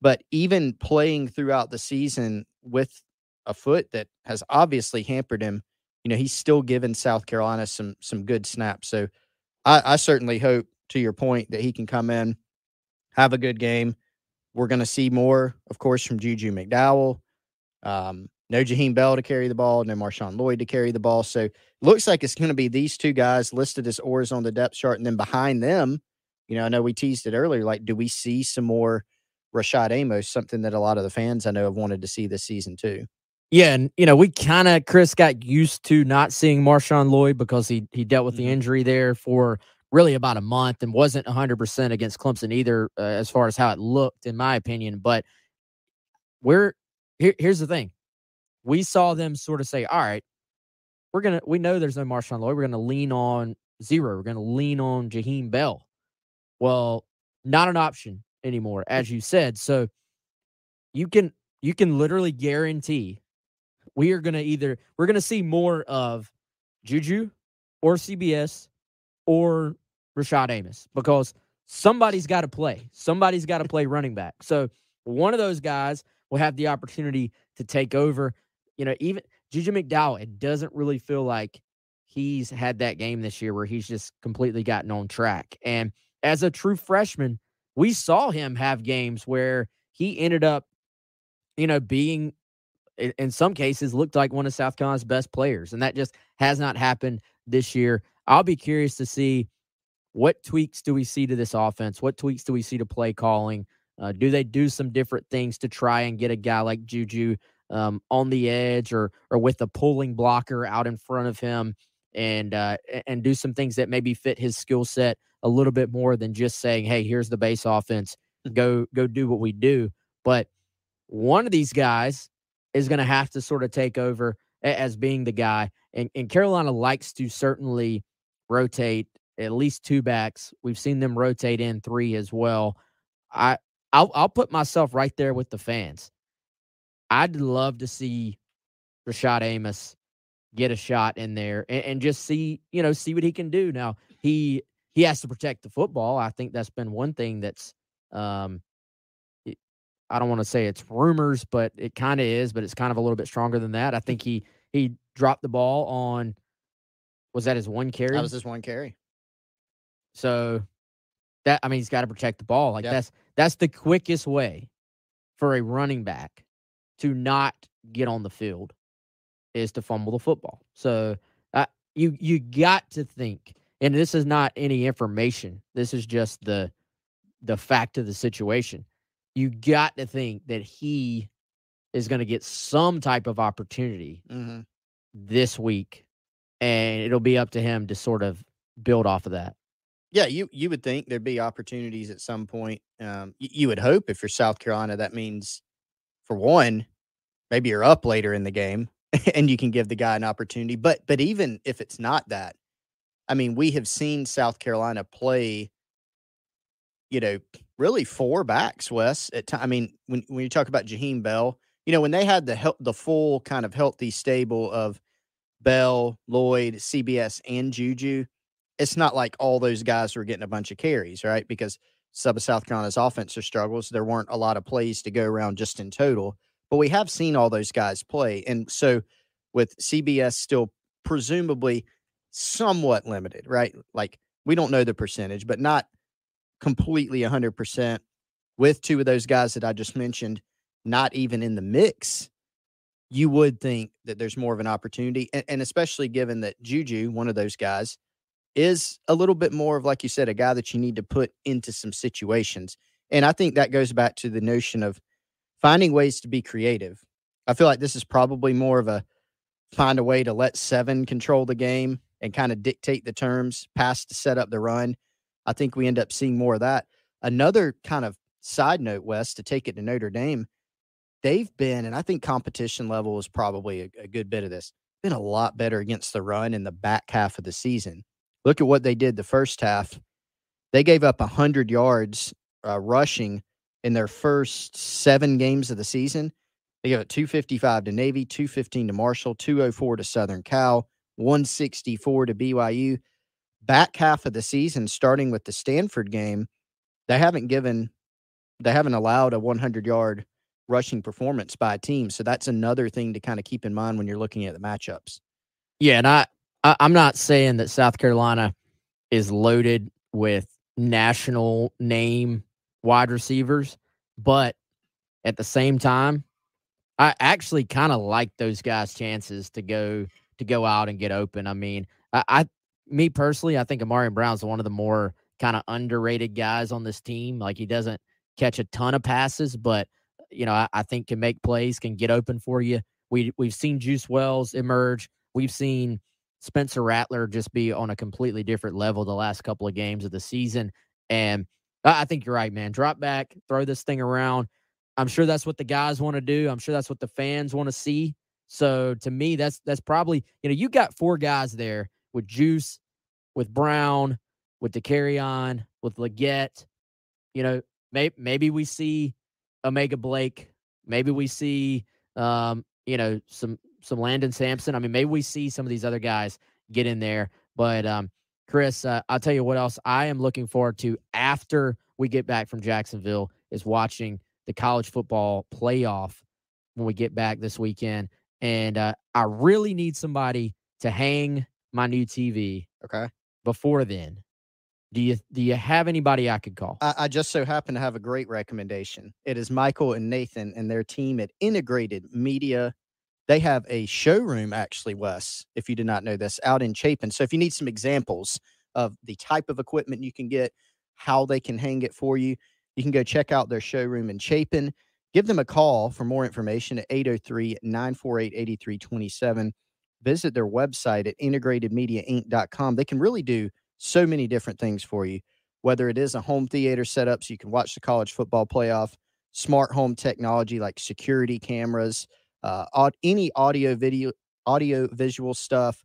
But even playing throughout the season with a foot that has obviously hampered him, you know, he's still given South Carolina some some good snaps. So I, I certainly hope, to your point, that he can come in, have a good game. We're going to see more, of course, from Juju McDowell. Um, no Jaheim Bell to carry the ball, no Marshawn Lloyd to carry the ball. So looks like it's going to be these two guys listed as oars on the depth chart, and then behind them, you know, I know we teased it earlier. Like, do we see some more Rashad Amos? Something that a lot of the fans I know have wanted to see this season too. Yeah, and you know, we kind of Chris got used to not seeing Marshawn Lloyd because he he dealt with the Mm-hmm. injury there for really about a month and wasn't 100% against Clemson either uh, as far as how it looked in my opinion, but we're here, here's the thing. We saw them sort of say, "All right, we're going to we know there's no Marshawn Lloyd. We're going to lean on zero. We're going to lean on Jaheim Bell." Well, not an option anymore as you said. So you can you can literally guarantee we are going to either we're going to see more of Juju or CBS or Rashad Amos because somebody's got to play. Somebody's got to play running back. So one of those guys will have the opportunity to take over. You know, even Juju McDowell, it doesn't really feel like he's had that game this year where he's just completely gotten on track. And as a true freshman, we saw him have games where he ended up, you know, being in, some cases looked like one of South Carolina's best players. And that just has not happened this year. I'll be curious to see what tweaks do we see to this offense? What tweaks do we see to play calling? Uh, do they do some different things to try and get a guy like Juju um, on the edge or or with a pulling blocker out in front of him and uh, and do some things that maybe fit his skill set a little bit more than just saying, "Hey, here's the base offense. Go go do what we do." But one of these guys is going to have to sort of take over as being the guy. And, and Carolina likes to certainly rotate at least two backs. We've seen them rotate in three as well. I I'll, I'll put myself right there with the fans. I'd love to see Rashad Amos get a shot in there and, and just see you know see what he can do. Now he he has to protect the football. I think that's been one thing that's um I don't want to say it's rumors, but it kind of is, but it's kind of a little bit stronger than that. I think he he dropped the ball on was that his one carry? That was his one carry. So that I mean he's got to protect the ball. Like Yep. that's that's the quickest way for a running back to not get on the field is to fumble the football. So uh, you you got to think, and this is not any information. This is just the the fact of the situation. You got to think that he is going to get some type of opportunity Mm-hmm. this week, and it'll be up to him to sort of build off of that. Yeah, you you would think there'd be opportunities at some point. Um, y- you would hope if you're South Carolina, that means for one, maybe you're up later in the game and you can give the guy an opportunity. But but even if it's not that, I mean, we have seen South Carolina play, you know, really four backs. Wes, at ti- I mean, when when you talk about Jaheim Bell, you know, when they had the hel- the full kind of healthy stable of Bell, Lloyd, CBS, and Juju, it's not like all those guys were getting a bunch of carries, right? Because some of South Carolina's offensive struggles, there weren't a lot of plays to go around just in total. But we have seen all those guys play. And so with CBS still presumably somewhat limited, right? Like we don't know the percentage, but not completely 100% with two of those guys that I just mentioned, not even in the mix you would think that there's more of an opportunity. And, and especially given that Juju, one of those guys, is a little bit more of, like you said, a guy that you need to put into some situations. And I think that goes back to the notion of finding ways to be creative. I feel like this is probably more of a find a way to let seven control the game and kind of dictate the terms, pass to set up the run. I think we end up seeing more of that. Another kind of side note, Wes, to take it to Notre Dame, they've been, and I think competition level is probably a, a good bit of this, been a lot better against the run in the back half of the season. Look at what they did the first half. They gave up 100 yards uh, rushing in their first seven games of the season. They gave it 255 to Navy, 215 to Marshall, 204 to Southern Cal, 164 to BYU. Back half of the season, starting with the Stanford game, they haven't given, they haven't allowed a 100 yard rushing performance by a team. So that's another thing to kind of keep in mind when you're looking at the matchups. Yeah, and I, I I'm not saying that South Carolina is loaded with national name wide receivers, but at the same time, I actually kind of like those guys' chances to go to go out and get open. I mean, I, I me personally, I think Amari Brown's one of the more kind of underrated guys on this team. Like he doesn't catch a ton of passes, but you know, I, I think can make plays, can get open for you. We we've seen Juice Wells emerge. We've seen Spencer Rattler just be on a completely different level the last couple of games of the season. And I I think you're right, man. Drop back, throw this thing around. I'm sure that's what the guys want to do. I'm sure that's what the fans want to see. So to me, that's that's probably you know you got four guys there with Juice, with Brown, with on, with Legette. You know, maybe maybe we see O'Mega Blake. Maybe we see um, you know some some Landon Sampson. I mean, maybe we see some of these other guys get in there. But um, Chris, uh, I'll tell you what else I am looking forward to after we get back from Jacksonville is watching the college football playoff when we get back this weekend. And uh, I really need somebody to hang my new TV. Okay. Before then, do you do you have anybody I could call? I, I just so happen to have a great recommendation. It is Michael and Nathan and their team at Integrated Media. They have a showroom, actually, Wes, if you did not know this, out in Chapin. So if you need some examples of the type of equipment you can get, how they can hang it for you, you can go check out their showroom in Chapin. Give them a call for more information at 803 948 8327. Visit their website at integratedmediainc.com. They can really do so many different things for you, whether it is a home theater setup so you can watch the college football playoff, smart home technology like security cameras, uh, any audio, video, audio, visual stuff,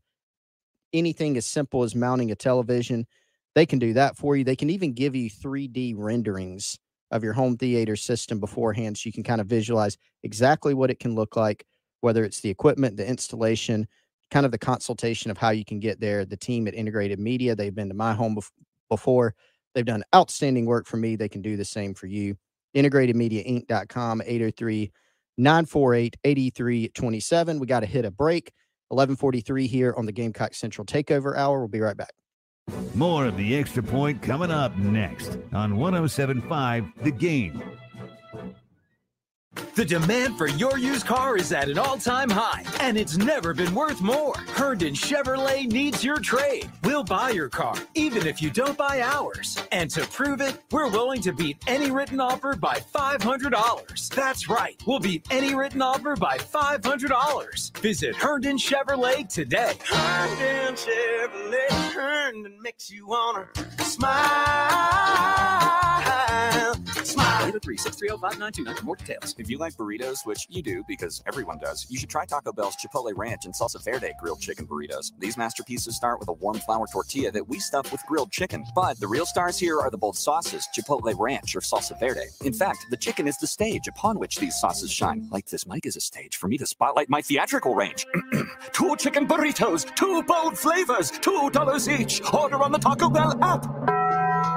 anything as simple as mounting a television. They can do that for you. They can even give you 3D renderings of your home theater system beforehand so you can kind of visualize exactly what it can look like, whether it's the equipment, the installation, kind of the consultation of how you can get there. The team at Integrated Media, they've been to my home bef- before. They've done outstanding work for me. They can do the same for you. IntegratedMediaInc.com, 803 948 8327. We got to hit a break. 1143 here on the Gamecock Central Takeover Hour. We'll be right back. More of the extra point coming up next on 1075 The Game. The demand for your used car is at an all time high, and it's never been worth more. Herndon Chevrolet needs your trade. We'll buy your car, even if you don't buy ours. And to prove it, we're willing to beat any written offer by $500. That's right, we'll beat any written offer by $500. Visit Herndon Chevrolet today. Herndon Chevrolet, Herndon makes you wanna smile. Smile. 803-630-5929 for more details. If you like burritos, which you do because everyone does, you should try Taco Bell's Chipotle Ranch and Salsa Verde grilled chicken burritos. These masterpieces start with a warm flour tortilla that we stuff with grilled chicken. But the real stars here are the bold sauces, Chipotle Ranch or Salsa Verde. In fact, the chicken is the stage upon which these sauces shine. Like this mic is a stage for me to spotlight my theatrical range. two chicken burritos, two bold flavors, two dollars each. Order on the Taco Bell app.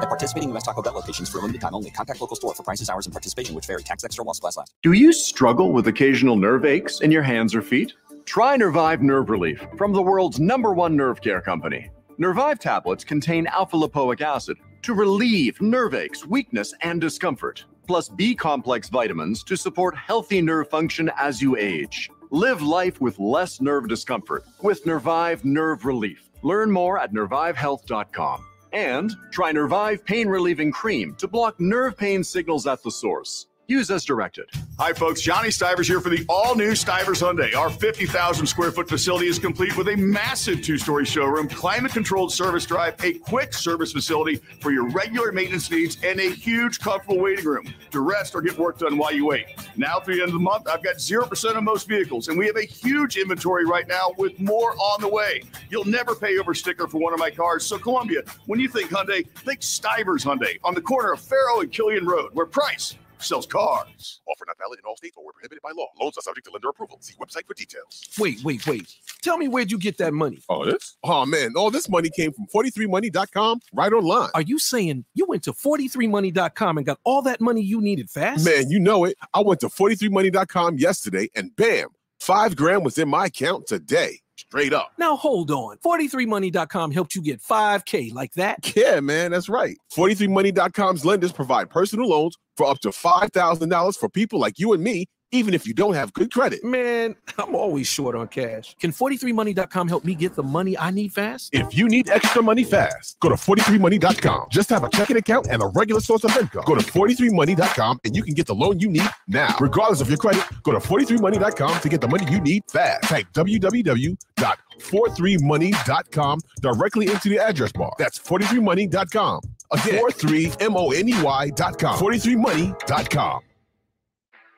At participating U.S. Taco Bell locations for a limited time only. Contact local store for prices, hours, and participation, which vary. Tax extra while supplies last. Do you struggle with occasional nerve aches in your hands or feet? Try Nervive Nerve Relief from the world's number one nerve care company. Nervive tablets contain alpha lipoic acid to relieve nerve aches, weakness, and discomfort, plus B complex vitamins to support healthy nerve function as you age. Live life with less nerve discomfort with Nervive Nerve Relief. Learn more at nervivehealth.com. And try Nervive Pain Relieving Cream to block nerve pain signals at the source. Use as directed. Hi, folks. Johnny Stivers here for the all new Stivers Hyundai. Our 50,000 square foot facility is complete with a massive two story showroom, climate controlled service drive, a quick service facility for your regular maintenance needs, and a huge, comfortable waiting room to rest or get work done while you wait. Now, through the end of the month, I've got 0% on most vehicles, and we have a huge inventory right now with more on the way. You'll never pay over sticker for one of my cars. So, Columbia, when you think Hyundai, think Stivers Hyundai on the corner of Farrow and Killian Road, where price sells cars. Offer not valid in all states or were prohibited by law. Loans are subject to lender approval. See website for details. Wait, wait, wait. Tell me where'd you get that money? Oh, this? Oh, man. All this money came from 43money.com right online. Are you saying you went to 43money.com and got all that money you needed fast? Man, you know it. I went to 43money.com yesterday and bam, five grand was in my account today. Straight up. Now hold on. 43money.com helped you get 5K like that? Yeah, man, that's right. 43money.com's lenders provide personal loans for up to $5,000 for people like you and me, even if you don't have good credit. Man, I'm always short on cash. Can 43money.com help me get the money I need fast? If you need extra money fast, go to 43money.com. Just have a checking account and a regular source of income. Go to 43money.com and you can get the loan you need now. Regardless of your credit, go to 43money.com to get the money you need fast. Type www.43money.com directly into the address bar. That's 43money.com. Again, 43money.com. 43money.com.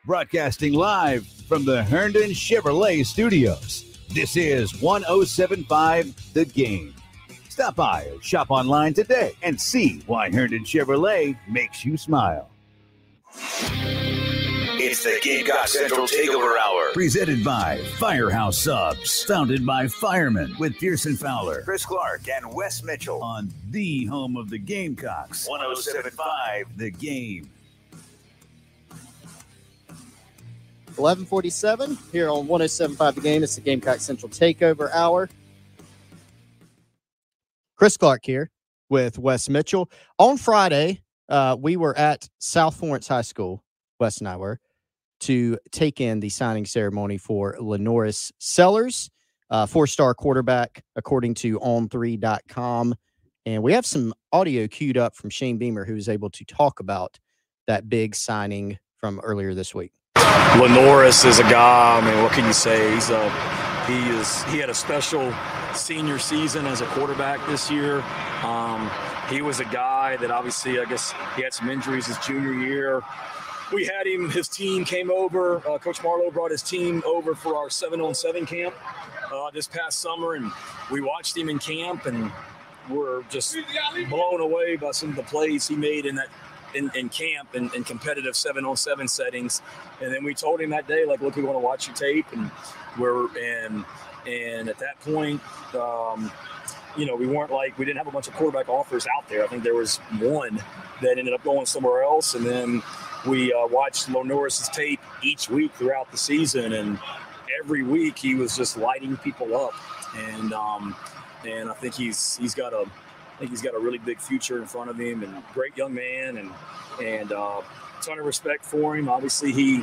Broadcasting live from the Herndon Chevrolet Studios. This is 1075 The Game. Stop by or shop online today and see why Herndon Chevrolet makes you smile. It's the Gamecock Central Takeover Hour. Presented by Firehouse Subs. Founded by firemen with Pearson Fowler Chris Clark and Wes Mitchell on the home of the Gamecocks. 1075 The Game. 1147 here on 1075 The Game. It's the Gamecock Central Takeover Hour. Chris Clark here with Wes Mitchell. On Friday, uh, we were at South Florence High School, Wes and I were, to take in the signing ceremony for LaNorris Sellers, uh, four star quarterback, according to on3.com. And we have some audio queued up from Shane Beamer, who was able to talk about that big signing from earlier this week. LaNorris is a guy. I mean, what can you say? He's a he is he had a special senior season as a quarterback this year. Um, he was a guy that obviously, I guess, he had some injuries his junior year. We had him. His team came over. Uh, Coach Marlowe brought his team over for our seven on seven camp uh, this past summer, and we watched him in camp, and we're just blown away by some of the plays he made in that in, in camp and competitive seven on seven settings. And then we told him that day, like, look, we want to watch your tape, and we're and and at that point, um, you know, we weren't like we didn't have a bunch of quarterback offers out there. I think there was one that ended up going somewhere else, and then we uh, watched LaNorris's tape each week throughout the season, and every week he was just lighting people up, and um, and I think he's he's got a think he's got a really big future in front of him, and great young man, and and uh, ton of respect for him. Obviously, he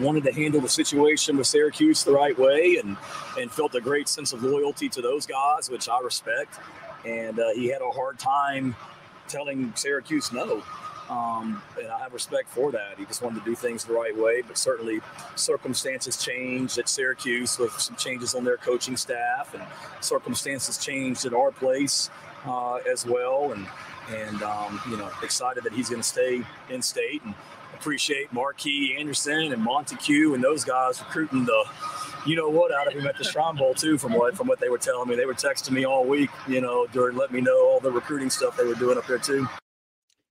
wanted to handle the situation with Syracuse the right way and and felt a great sense of loyalty to those guys, which I respect. And uh, he had a hard time telling Syracuse no. Um, and I have respect for that. He just wanted to do things the right way, but certainly circumstances changed at Syracuse with some changes on their coaching staff, and circumstances changed at our place uh, as well. And and um, you know, excited that he's going to stay in state, and appreciate Marquis Anderson and Montague and those guys recruiting the you know what out of him at the Shrine Bowl too. From what from what they were telling me, they were texting me all week. You know, during letting me know all the recruiting stuff they were doing up there too.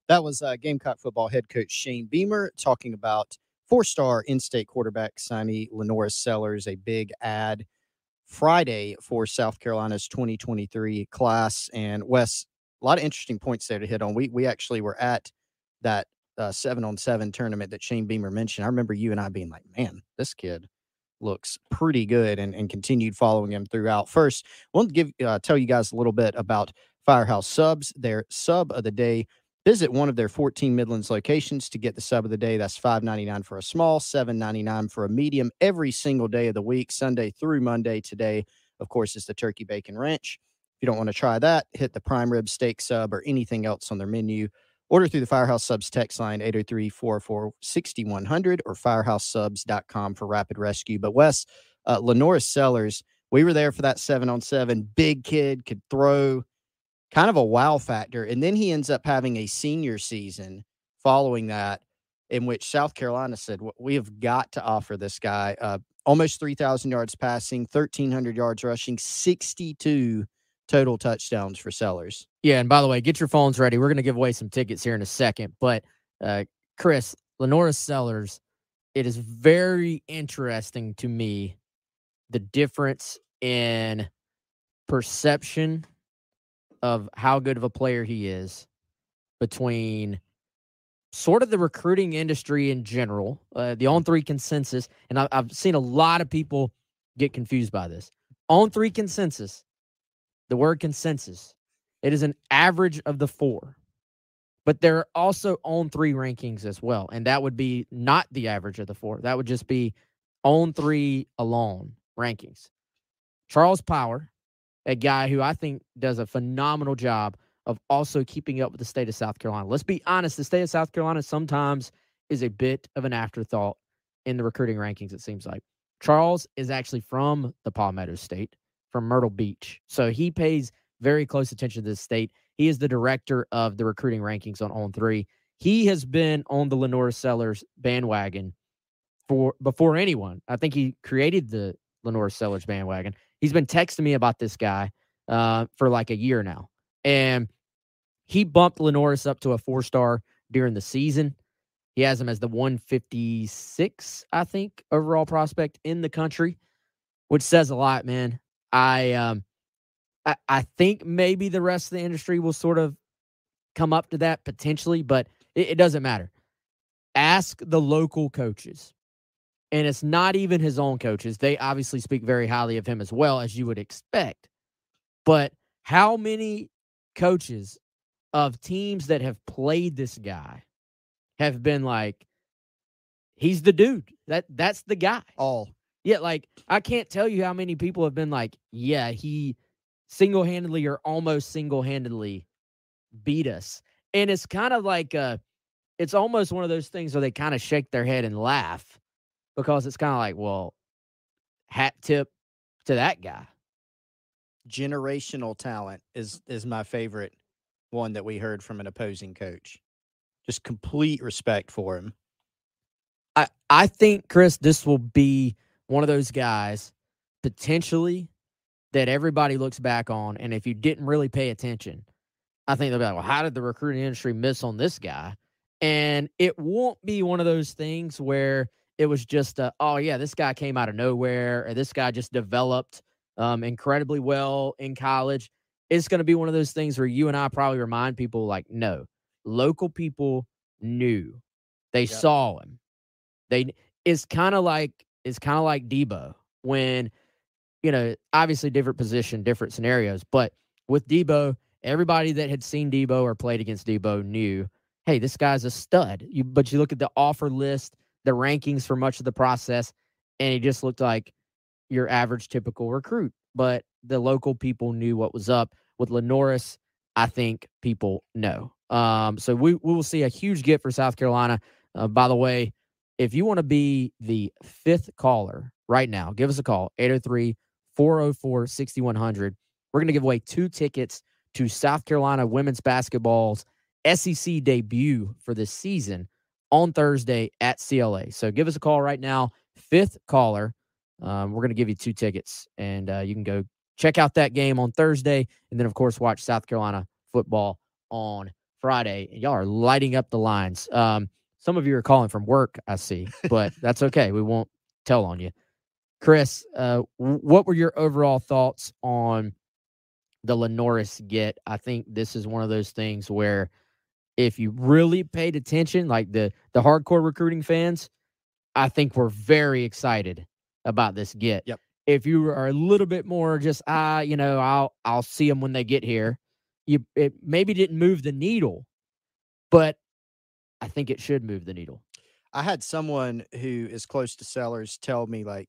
That was uh, Gamecock football head coach Shane Beamer talking about four-star in-state quarterback signee LaNorris Sellers, a big ad Friday for South Carolina's 2023 class. And Wes, a lot of interesting points there to hit on. We we actually were at that seven on seven tournament that Shane Beamer mentioned. I remember you and I being like, "Man, this kid looks pretty good," and and continued following him throughout. First, I want to give uh, tell you guys a little bit about Firehouse Subs. Their sub of the day. Visit one of their 14 Midlands locations to get the sub of the day. That's $5.99 for a small, $7.99 for a medium every single day of the week, Sunday through Monday. Today, of course, is the Turkey Bacon Ranch. If you don't want to try that, hit the prime rib steak sub or anything else on their menu. Order through the Firehouse Subs text line 803 444 6100 or firehousesubs.com for rapid rescue. But Wes, uh, LaNorris Sellers, we were there for that seven on seven. Big kid, could throw, kind of a wow factor. And then he ends up having a senior season following that, in which South Carolina said, We have got to offer this guy uh, almost 3,000 yards passing, 1,300 yards rushing, 62 total touchdowns for Sellers. Yeah, and by the way, get your phones ready. We're going to give away some tickets here in a second. But uh, Chris, LaNorris Sellers, it is very interesting to me the difference in perception of how good of a player he is between sort of the recruiting industry in general, uh, the on three consensus, and I, I've seen a lot of people get confused by this. On three consensus, the word consensus, it is an average of the four, but there are also on three rankings as well, and that would be not the average of the four. That would just be on three alone rankings. Charles Power, a guy who I think does a phenomenal job of also keeping up with the state of South Carolina. Let's be honest, the state of South Carolina sometimes is a bit of an afterthought in the recruiting rankings, it seems like. Charles is actually from the Palmetto State, from Myrtle Beach. So he pays very close attention to the state. He is the director of the recruiting rankings on On Three. He has been on the LaNorris Sellers bandwagon for before anyone. I think he created the LaNorris Sellers bandwagon. He's been texting me about this guy uh, for like a year now, and he bumped LaNorris up to a four star during the season. He has him as the 156, I think, overall prospect in the country, which says a lot, man. I um I, I think maybe the rest of the industry will sort of come up to that potentially, but it, it doesn't matter. Ask the local coaches. And it's not even his own coaches. They obviously speak very highly of him as well, as you would expect. But how many coaches of teams that have played this guy have been like, he's the dude. That that's the guy. All. Yeah, like I can't tell you how many people have been like, yeah, he single handedly or almost single handedly beat us. And it's kind of like uh it's almost one of those things where they kind of shake their head and laugh because it's kind of like, well, hat tip to that guy. Generational talent is is my favorite one that we heard from an opposing coach. Just complete respect for him. I I think Chris, this will be one of those guys potentially that everybody looks back on, and if you didn't really pay attention, I think they'll be like, "Well, how did the recruiting industry miss on this guy?" And it won't be one of those things where it was just, a, "Oh yeah, this guy came out of nowhere," or "This guy just developed um, incredibly well in college." It's going to be one of those things where you and I probably remind people, like, "No, local people knew, they Yep. saw him, they." It's kind of like it's kind of like Debo when you know, obviously different position, different scenarios. But with Debo, everybody that had seen Debo or played against Debo knew, hey, this guy's a stud. You, but you look at the offer list the rankings for much of the process, and he just looked like your average typical recruit. But the local people knew what was up with LaNorris. I think people know. Um, so we we will see a huge get for South Carolina. Uh, by the way, if you want to be the fifth caller right now, give us a call 803 404 6100. We're going to give away two tickets to South Carolina women's basketball's SEC debut for this season on Thursday at CLA. So give us a call right now, fifth caller. Um, we're going to give you two tickets, and uh, you can go check out that game on Thursday, and then of course watch South Carolina football on Friday. Y'all are lighting up the lines. Um, some of you are calling from work, I see, but that's okay. We won't tell on you. Chris, uh, what were your overall thoughts on the LaNorris get? I think this is one of those things where if you really paid attention, like the the hardcore recruiting fans, I think we're very excited about this get. Yep. If you are a little bit more just ah, you know, I'll I'll see them when they get here. You it maybe didn't move the needle, but I think it should move the needle. I had someone who is close to sellers tell me like,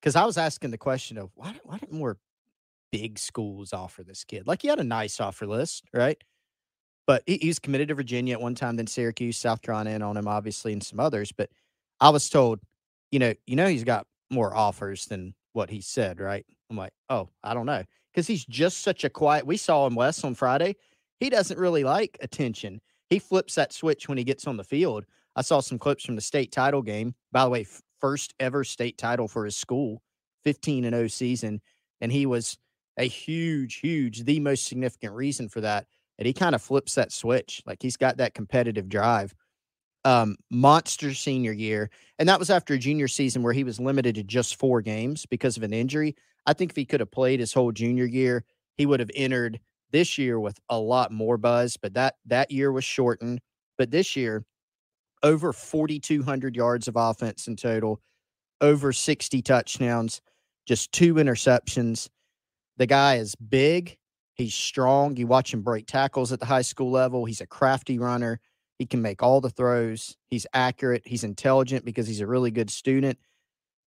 because I was asking the question of why why didn't more big schools offer this kid? Like he had a nice offer list, right? But he, he's committed to Virginia at one time, then Syracuse, South Carolina in on him, obviously, and some others. But I was told, you know, you know, he's got more offers than what he said, right? I'm like, oh, I don't know, because he's just such a quiet. We saw him Wes on Friday. He doesn't really like attention. He flips that switch when he gets on the field. I saw some clips from the state title game. By the way, first ever state title for his school, 15 and 0 season. And he was a huge, huge, the most significant reason for that. And he kind of flips that switch. Like he's got that competitive drive. Um, monster senior year. And that was after a junior season where he was limited to just four games because of an injury. I think if he could have played his whole junior year, he would have entered this year with a lot more buzz. But that that year was shortened. But this year, over 4,200 yards of offense in total, over 60 touchdowns, just two interceptions. The guy is big. He's strong. You watch him break tackles at the high school level. He's a crafty runner. He can make all the throws. He's accurate. He's intelligent because he's a really good student.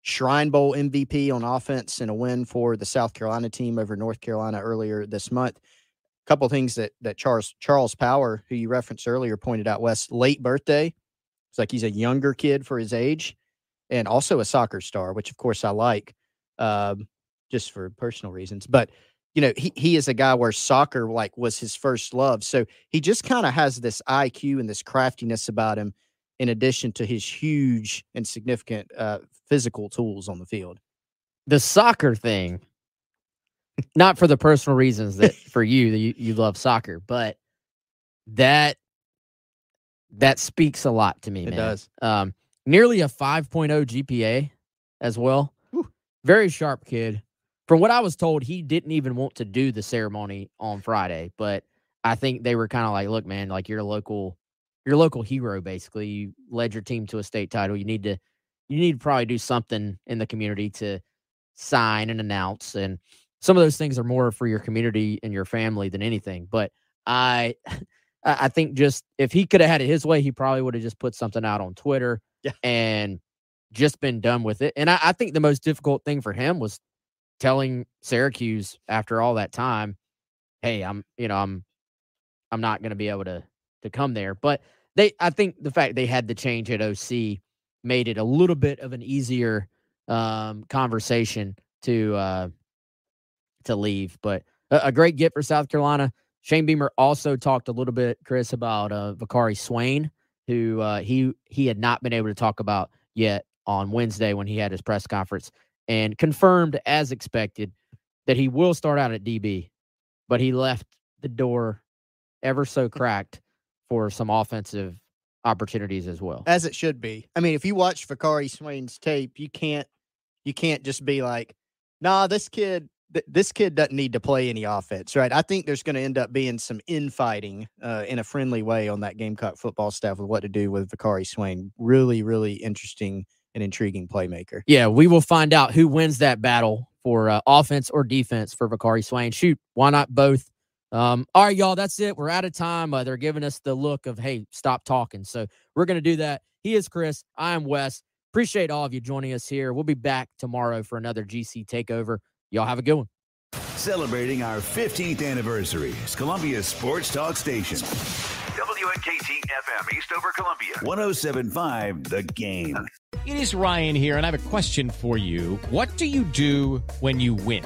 Shrine Bowl MVP on offense and a win for the South Carolina team over North Carolina earlier this month. A couple things that that Charles Charles Power, who you referenced earlier, pointed out. Wes late birthday. It's like he's a younger kid for his age, and also a soccer star, which of course I like, um, just for personal reasons. But you know, he he is a guy where soccer like was his first love. So he just kind of has this IQ and this craftiness about him, in addition to his huge and significant uh, physical tools on the field. The soccer thing, not for the personal reasons that for you that you, you love soccer, but that that speaks a lot to me. It man. does. Um, nearly a 5.0 GPA as well. Very sharp kid. From what I was told, he didn't even want to do the ceremony on Friday, but I think they were kind of like, "Look, man, like you're a local, you're a local hero. Basically, you led your team to a state title. You need to, you need to probably do something in the community to sign and announce. And some of those things are more for your community and your family than anything. But I, I think just if he could have had it his way, he probably would have just put something out on Twitter Yeah. and just been done with it. And I, I think the most difficult thing for him was telling Syracuse after all that time, "Hey, I'm, you know, I'm, I'm not going to be able to to come there." But they, I think the fact they had the change at OC made it a little bit of an easier um, conversation to uh, to leave. But a, a great get for South Carolina. Shane Beamer also talked a little bit, Chris, about uh, Vicari Swain, who uh, he he had not been able to talk about yet on Wednesday when he had his press conference, and confirmed as expected that he will start out at DB, but he left the door ever so cracked for some offensive opportunities as well. as it should be. I mean, if you watch Vicari Swain's tape, you can't you can't just be like, "Nah, this kid th- this kid doesn't need to play any offense." Right? I think there's going to end up being some infighting uh, in a friendly way on that Gamecock football staff with what to do with Vakari Swain. Really, really interesting and intriguing playmaker. Yeah, we will find out who wins that battle for uh, offense or defense for Vicari Swain. Shoot, why not both? Um, all right, y'all, that's it. We're out of time. Uh, they're giving us the look of, hey, stop talking. So we're going to do that He is Chris. I am Wes. Appreciate all of you joining us here. We'll be back tomorrow for another GC takeover. Y'all have a good one. Celebrating our 15th anniversary is Columbia Sports Talk Station. WNKT FM, Eastover, Columbia. 1075 The Game. It is Ryan here, and I have a question for you. What do you do when you win?